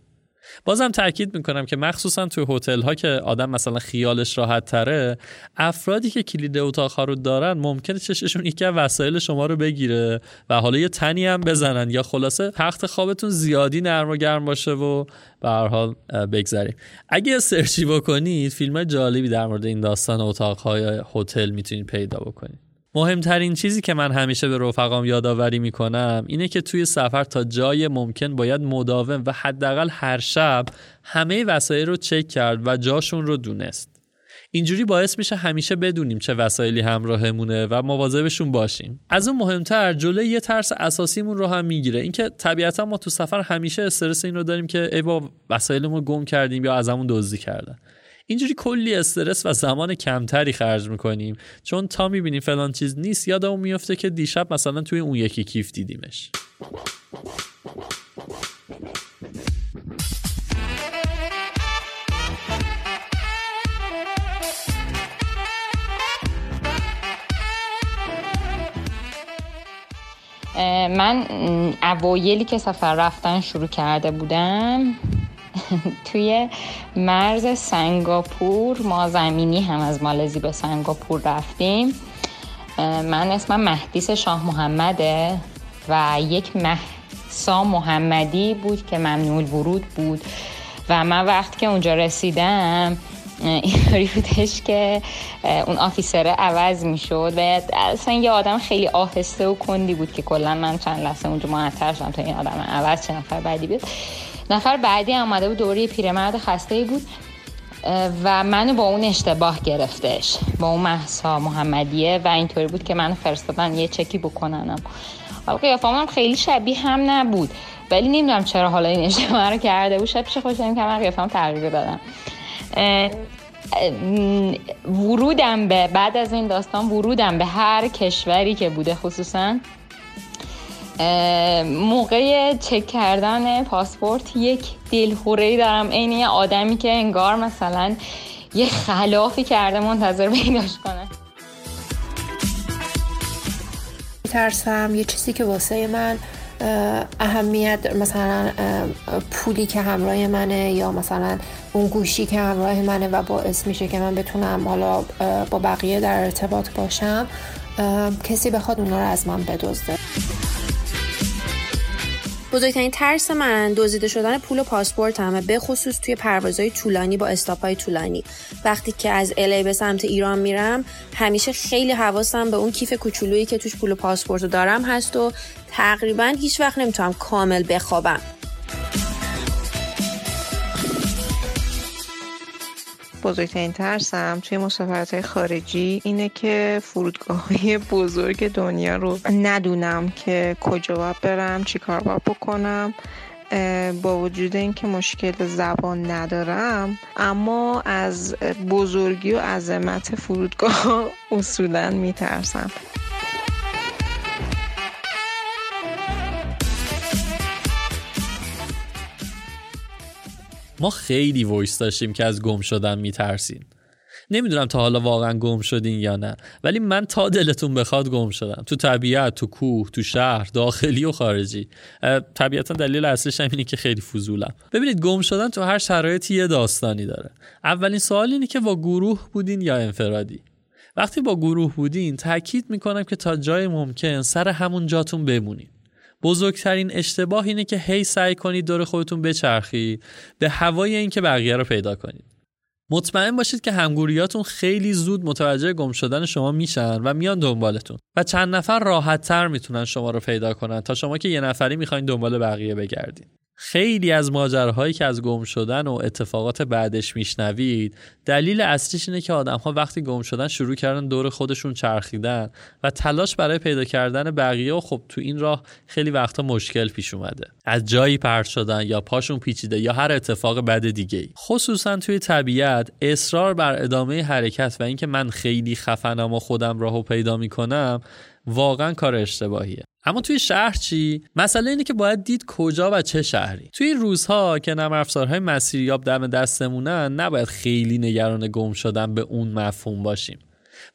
بازم تاکید می‌کنم که مخصوصا توی هتل ها که آدم مثلا خیالش راحت تره افرادی که کلید اتاق ها رو دارن ممکنه چششون یکی وسایل شما رو بگیره و حالا یه تنی هم بزنن. یا خلاصه تخت خوابتون زیادی نرم و گرم باشه و به هر حال بگذریم. اگه سرچی بکنید فیلم جالبی در مورد این داستان اتاق های هتل می‌تونید پیدا بکنید. مهمترین چیزی که من همیشه به رفقام یادآوری می‌کنم اینه که توی سفر تا جای ممکن باید مداوم و حداقل هر شب همه وسایل رو چک کرد و جاشون رو دونست. اینجوری باعث میشه همیشه بدونیم چه وسایلی همراهمونه و مواظبشون باشیم. از اون مهمتر جلوی یه ترس اساسیمون رو هم می‌گیره اینکه طبیعتا ما تو سفر همیشه استرس این رو داریم که ای با وسایلمون گم کردیم یا ازمون دزدی کردن. اینجوری کلی استرس و زمان کمتری خرج می‌کنیم. چون تا می‌بینیم فلان چیز نیست یادمون میفته که دیشب مثلا توی اون یکی کیف دیدیمش. من اوایلی که سفر رفتن شروع کرده بودم توی مرز سنگاپور ما زمینی هم از مالزی به سنگاپور رفتیم. من اسمم مهدیس شاه محمده و یک محسا محمدی بود که ممنوع ورود بود. و من وقتی که اونجا رسیدم اینطوری بودش که اون آفیسره عوض می‌شد و اصلا یه آدم خیلی آهسته و کندی بود که کلا من چند لحظه اونجا معطر شدم تا این آدم عوض چه نفر بعدی بیاد. نفر بعدی آمده بود دوری پیرمرد خسته ای بود و منو با اون اشتباه گرفتش با اون محسا محمدیه و اینطوری بود که منو فرستادن یه چکی بکننم. حالا قیافم خیلی شبیه هم نبود ولی نمی‌دونم چرا حالا این اشتباه رو کرده بود. شاید پیش خوش که من قیافم تغییر دادم. ورودم به بعد از این داستان ورودم به هر کشوری که بوده خصوصا موقع چک کردن پاسپورت یک دلخوره دارم عین یه آدمی که انگار مثلا یه خلافی کرده منتظر پیداش کنه. ترسم یه چیزی که واسه من اهمیت مثلا پولی که همراه منه یا مثلا اون گوشی که همراه منه و باعث میشه که من بتونم حالا با بقیه در ارتباط باشم کسی بخواد اونا رو از من بدزده. بزرگترین ترس من دزدیده شدن پول و پاسپورت همه به خصوص توی پروازهای طولانی با استاپای طولانی. وقتی که از الی به سمت ایران میرم همیشه خیلی حواسم به اون کیف کوچولویی که توش پول و پاسپورت دارم هست و تقریبا هیچ وقت نمی‌تونم کامل بخوابم. بزرگترین ترسم توی مسافرت خارجی اینه که فرودگاه بزرگ دنیا رو ندونم که کجا باید برم چی کار باید بکنم با وجود اینکه مشکل زبان ندارم. اما از بزرگی و عظمت فرودگاه اصولا میترسم. ما خیلی وایس داشتیم که از گم شدن میترسیم نمی‌دونم تا حالا واقعا گم شدین یا نه ولی من تا دلتون بخواد گم شدم. تو طبیعت تو کوه تو شهر داخلی و خارجی. طبیعتا دلیل اصلیش هم اینه که خیلی فضولم. ببینید گم شدن تو هر شرایطی یه داستانی داره. اولین سوال اینه که با گروه بودین یا انفرادی؟ وقتی با گروه بودین تاکید می‌کنم که تا جای ممکن سر همون جاتون بمونید بزرگترین اشتباه اینه که هی سعی کنید دور خودتون بچرخید به هوای اینکه بقیه رو پیدا کنید. مطمئن باشید که همگوریاتون خیلی زود متوجه گم شدن شما میشن و میان دنبالتون و چند نفر راحت تر می‌تونن شما رو پیدا کنن تا شما که یه نفری می‌خواین دنبال بقیه بگردید خیلی از ماجراهایی که از گم شدن و اتفاقات بعدش میشنوید دلیل اصلیش اینه که آدم ها وقتی گم شدن شروع کردن دور خودشون چرخیدن و تلاش برای پیدا کردن بقیه و خب تو این راه خیلی وقتا مشکل پیش اومده. از جایی پرت شدن یا پاشون پیچیده یا هر اتفاق بد دیگه خصوصا توی طبیعت اصرار بر ادامه حرکت و اینکه من خیلی خفنم و خودم راهو پیدا می‌کنم واقعا کار اشتباهیه. اما توی شهر چی؟ مسئله اینه که باید دید کجا و چه شهری. توی روزها که نرم افزارهای مسیریاب دم دستمونن نباید خیلی نگران گم شدن به اون مفهوم باشیم.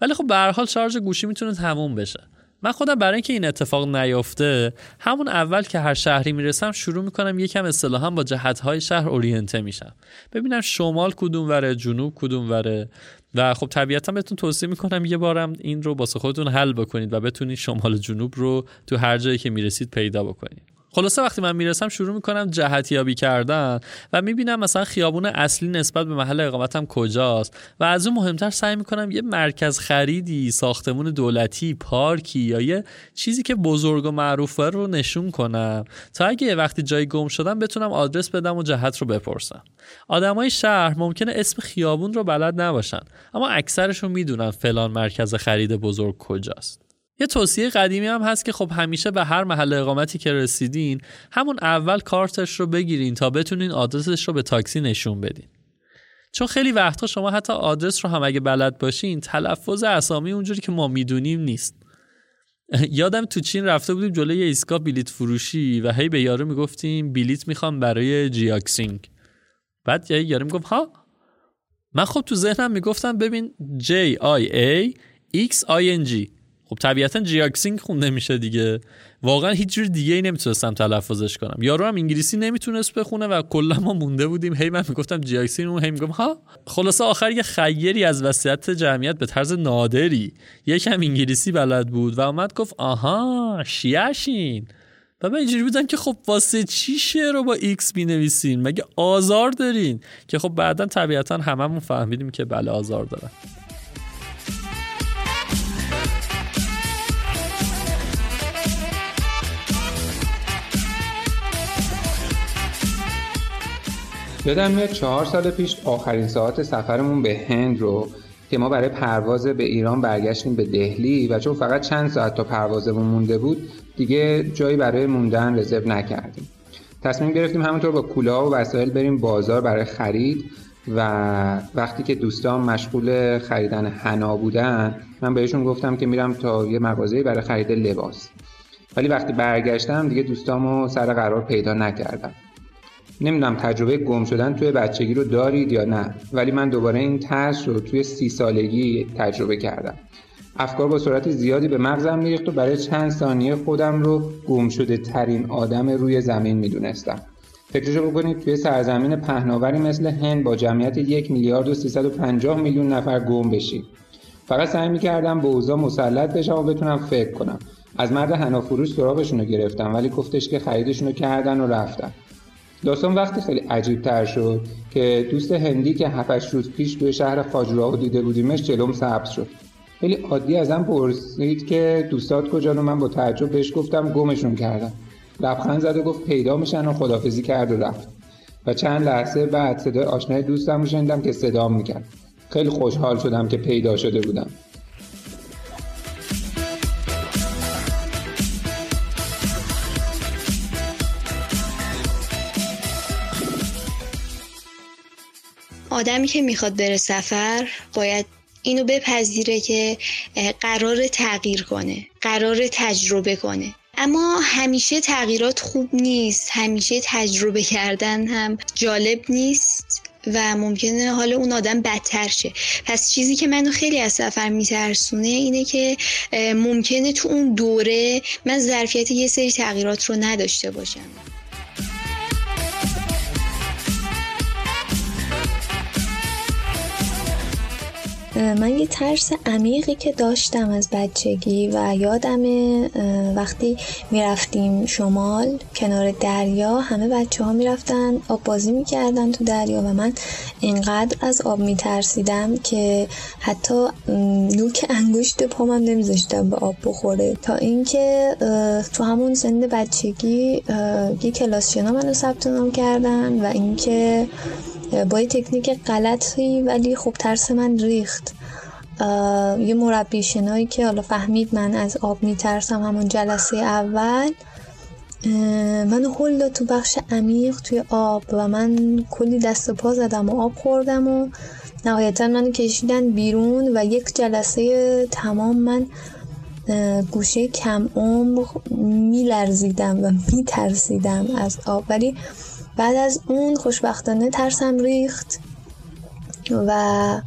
ولی خب به حال شارژ گوشی می‌تونه تموم بشه. من خودم برای اینکه این اتفاق نیفته همون اول که هر شهری می‌رسم شروع می‌کنم یکم اصطلاحا با جهتهای شهر اورینته میشم. ببینم شمال کدوم وره جنوب کدوم وره و خب طبیعتا بهتون توصیه می‌کنم یه بارم این رو باسه خودتون حل بکنید و بتونید شمال جنوب رو تو هر جایی که می‌رسید پیدا بکنید. خلاصه وقتی من می‌رسم شروع می‌کنم جهتیابی کردن و می‌بینم مثلا خیابون اصلی نسبت به محل اقامتم کجاست و از اون مهمتر سعی می‌کنم یه مرکز خریدی ساختمون دولتی پارکی یا یه چیزی که بزرگ و معروفه رو نشون کنم تا اگه وقتی جایی گم شدم بتونم آدرس بدم و جهت رو بپرسم. آدمای شهر ممکنه اسم خیابون رو بلد نباشن اما اکثرشون می‌دونن فلان مرکز خرید بزرگ کجاست. یه توصیه قدیمی هم هست که خب همیشه به هر محل اقامتی که رسیدین همون اول کارتش رو بگیرین تا بتونین آدرسش رو به تاکسی نشون بدین. چون خیلی وقتا شما حتی آدرس رو هم اگه بلد باشین تلفظ اسامی اونجوری که ما می‌دونیم نیست. یادم تو چین رفته بودیم جلوی ایستگاه بلیت فروشی و هی به یارو می‌گفتیم بلیت می‌خوام برای جیاکسینگ. بعد یه یارو می‌گفت ها؟ من خب تو ذهنم می‌گفتم ببین J I A X I N G. خب طبیعتا جیاکسینگ خونده میشه دیگه. واقعا هیچ جور دیگه ای نمی‌تونستم تلفظش کنم. یارو هم انگلیسی نمی‌تونست بخونه و کلا ما مونده بودیم. هی من می‌گفتم جیاکسینگ اون هی میگم ها. خلاصه آخر یه خیری از وسط جمعیت به طرز نادری. یکم انگلیسی بلد بود و اومد گفت آها جیاشینگ. و من اینجوری بودم که خب واسه چی ش رو با X می نویسین مگه آزار دارین؟ که خب بعدا طبیعتا هممون فهمیدیم که بله آزار دارن. یادم میاد چهار سال پیش آخرین ساعت سفرمون به هند رو که ما برای پرواز به ایران برگشتیم به دهلی و چون فقط چند ساعت تا پروازمون مونده بود دیگه جایی برای موندن رزرو نکردیم. تصمیم گرفتیم همونطور با کوله و وسایل بریم بازار برای خرید و وقتی که دوستان مشغول خریدن حنا بودن من بهشون گفتم که میرم تا یه مغازه برای خرید لباس. ولی وقتی برگشتم دیگه دوستامو سر قرار پیدا نکردم. نمی‌دونم تجربه گم شدن توی بچگی رو دارید یا نه ولی من دوباره این ترس رو توی سی سالگی تجربه کردم. افکار با سرعت زیادی به مغزم میریخت و برای چند ثانیه خودم رو گم شده ترین آدم روی زمین می‌دونستم. فکرشو بکنید توی سرزمین پهناوری مثل هند با جمعیت یک میلیارد و 350 میلیون نفر گم بشید فقط سعی می‌کردم به اوضاع مسلط بشم و بتونم فکر کنم. از مرد هنافروش سراغشون رو گرفتم ولی گفتش که خریدشون رو کردن و رفتن. داستان وقتی خیلی عجیب تر شد که دوست هندی که 7 روز پیش توی شهر خاجراهو دیده بودیمش جلوم سبز شد. خیلی عادی ازم پرسید که دوستات کجا رو من با تعجب بهش گفتم گمشون کردم لبخند زد و گفت پیدا میشن و خدافزی کرد و رفت. و چند لحظه بعد صدای آشنای دوستم رو شنیدم که صدام می‌کرد. خیلی خوشحال شدم که پیدا شده بودم. آدمی که می‌خواد بره سفر باید اینو بپذیره که قرار تغییر کنه قرار تجربه کنه. اما همیشه تغییرات خوب نیست همیشه تجربه کردن هم جالب نیست و ممکنه حال اون آدم بدتر شه. پس چیزی که منو خیلی از سفر میترسونه اینه که ممکنه تو اون دوره من ظرفیت یه سری تغییرات رو نداشته باشم. من یه ترس عمیقی که داشتم از بچگی و یادم وقتی می‌رفتیم شمال کنار دریا همه بچه ها می‌رفتن آب بازی می‌کردن تو دریا و من اینقدر از آب میترسیدم که حتی نوک انگشت پامم نمیذاشتم به آب بخوره. تا اینکه تو همون سن بچگی یه کلاس شنا منو ثبت نام کردن و اینکه با یه تکنیک غلطی ولی خب ترس من ریخت. یه مربی شنایی که حالا فهمید من از آب میترسم همون جلسه اول. منو هل داد تو بخش عمیق توی آب و من کلی دست و پا زدم و آب خوردم و نهایتا منو کشیدن بیرون و یک جلسه تمام من گوشه کم عمر میلرزیدم و میترسیدم از آب. ولی بعد از اون خوشبختانه ترسم ریخت و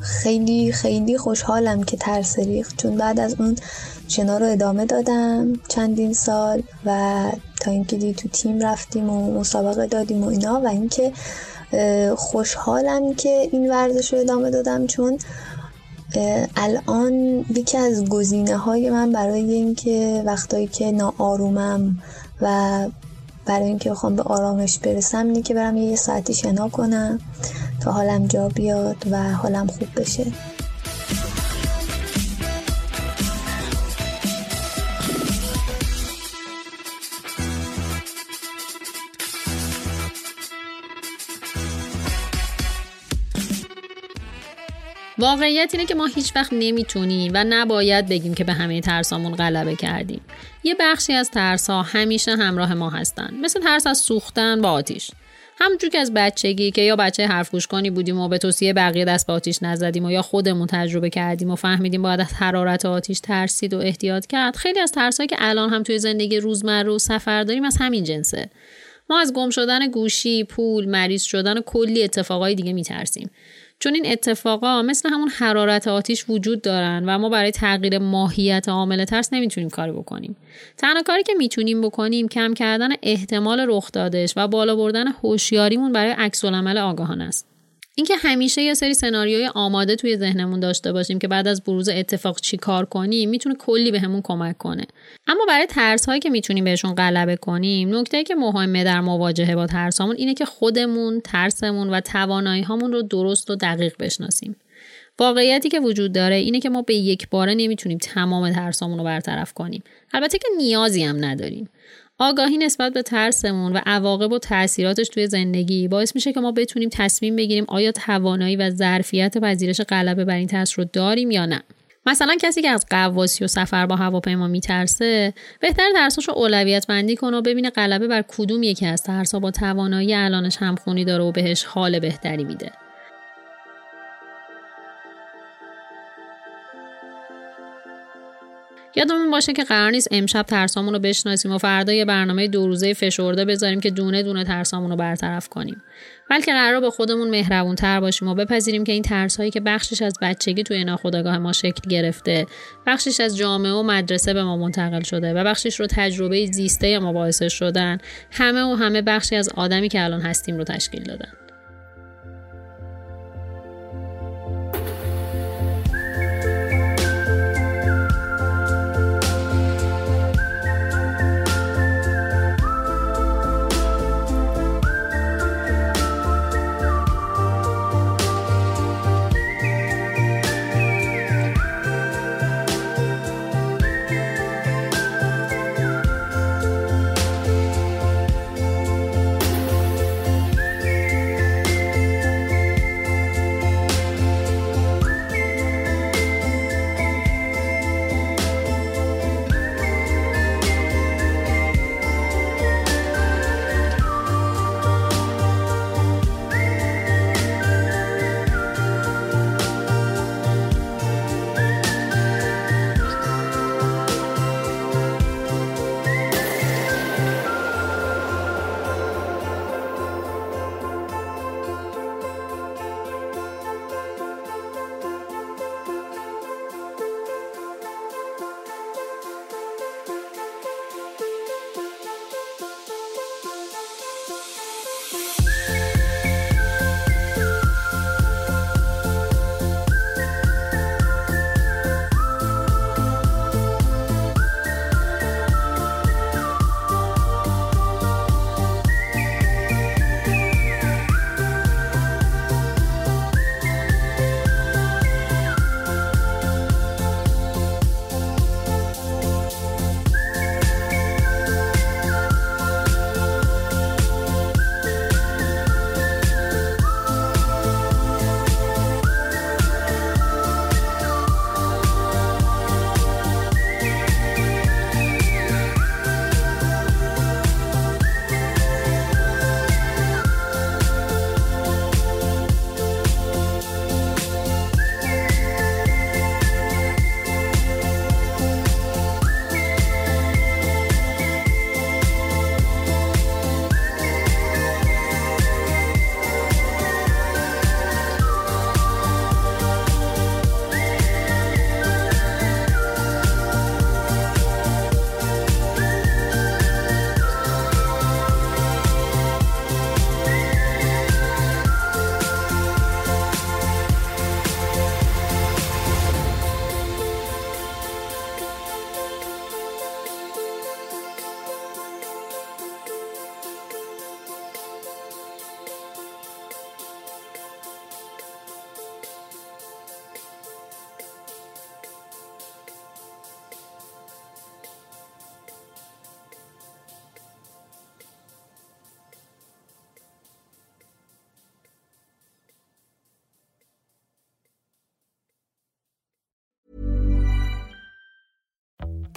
خیلی خیلی خوشحالم که ترس ریخت. چون بعد از اون شنا رو ادامه دادم چندین سال و تا اینکه دی تو تیم رفتیم و مسابقه دادیم و اینا و اینکه خوشحالم که این ورزش رو ادامه دادم. چون الان یکی از گزینه های من برای اینکه وقتایی که ناآرومم و برای اینکه بخوام به آرامش برسم اینه که برم یه ساعتی شنا کنم تا حالم جا بیاد و حالم خوب بشه. واقعیت اینه که ما هیچ وقت نمی‌تونیم و نباید بگیم که به همه ترسامون غلبه کردیم. یه بخشی از ترسا همیشه همراه ما هستن. مثل ترس از سوختن با آتیش. همونجور که از بچگی که یا بچه حرف گوش کنی بودیم و به توصیه بقیه دست به آتیش نزدیم و یا خودمون تجربه کردیم و فهمیدیم باید از حرارت آتیش ترسید و احتیاط کرد خیلی از ترسایی که الان هم توی زندگی روزمره و سفر داریم از همین جنسه ما از گم شدن گوشی پول مریض شدن و کلی اتفاقای دیگه میترسیم چون این اتفاقا مثل همون حرارت آتیش وجود دارن و ما برای تغییر ماهیت عامل ترس نمی‌تونیم کاری بکنیم. تنها کاری که می‌تونیم بکنیم کم کردن احتمال رخ دادش و بالا بردن هوشیاریمون برای عکس العمل آگاهانه است. اینکه همیشه یه سری سناریوی آماده توی ذهنمون داشته باشیم که بعد از بروز اتفاق چی کار کنیم می‌تونه کلی بهمون کمک کنه. اما برای ترس هایی که می‌تونیم بهشون غلبه کنیم نکته که مهمه در مواجهه با ترسامون اینه که خودمون ترسمون و توانایی هامون رو درست و دقیق بشناسیم. واقعیتی که وجود داره اینه که ما به یک باره نمی‌تونیم تمام ترسامون رو برطرف کنیم. البته که نیازی هم نداریم. آگاهی نسبت به ترسمون و عواقب و تاثیراتش توی زندگی باعث میشه که ما بتونیم تصمیم بگیریم آیا توانایی و ظرفیت پذیرش غلبه بر این ترس رو داریم یا نه. مثلا کسی که از قواسی و سفر با هواپیما میترسه بهتر ترساش رو اولویت بندی کنه و ببینه غلبه بر کدوم یکی از ترسا با توانایی الانش همخونی داره و بهش حال بهتری میده. یادمون باشه که قرار نیست امشب ترسامون رو بشناسیم و فردا یه برنامه دو روزه فشرده بذاریم که دونه دونه ترسامون رو برطرف کنیم. بلکه قرار به خودمون مهربون تر باشیم و بپذیریم که این ترس هایی که بخشش از بچگی توی ناخودآگاه ما شکل گرفته بخشش از جامعه و مدرسه به ما منتقل شده و بخشش رو تجربه زیسته ما باعث شدن همه و همه بخشی از آدمی که الان هستیم رو تشکیل دادن.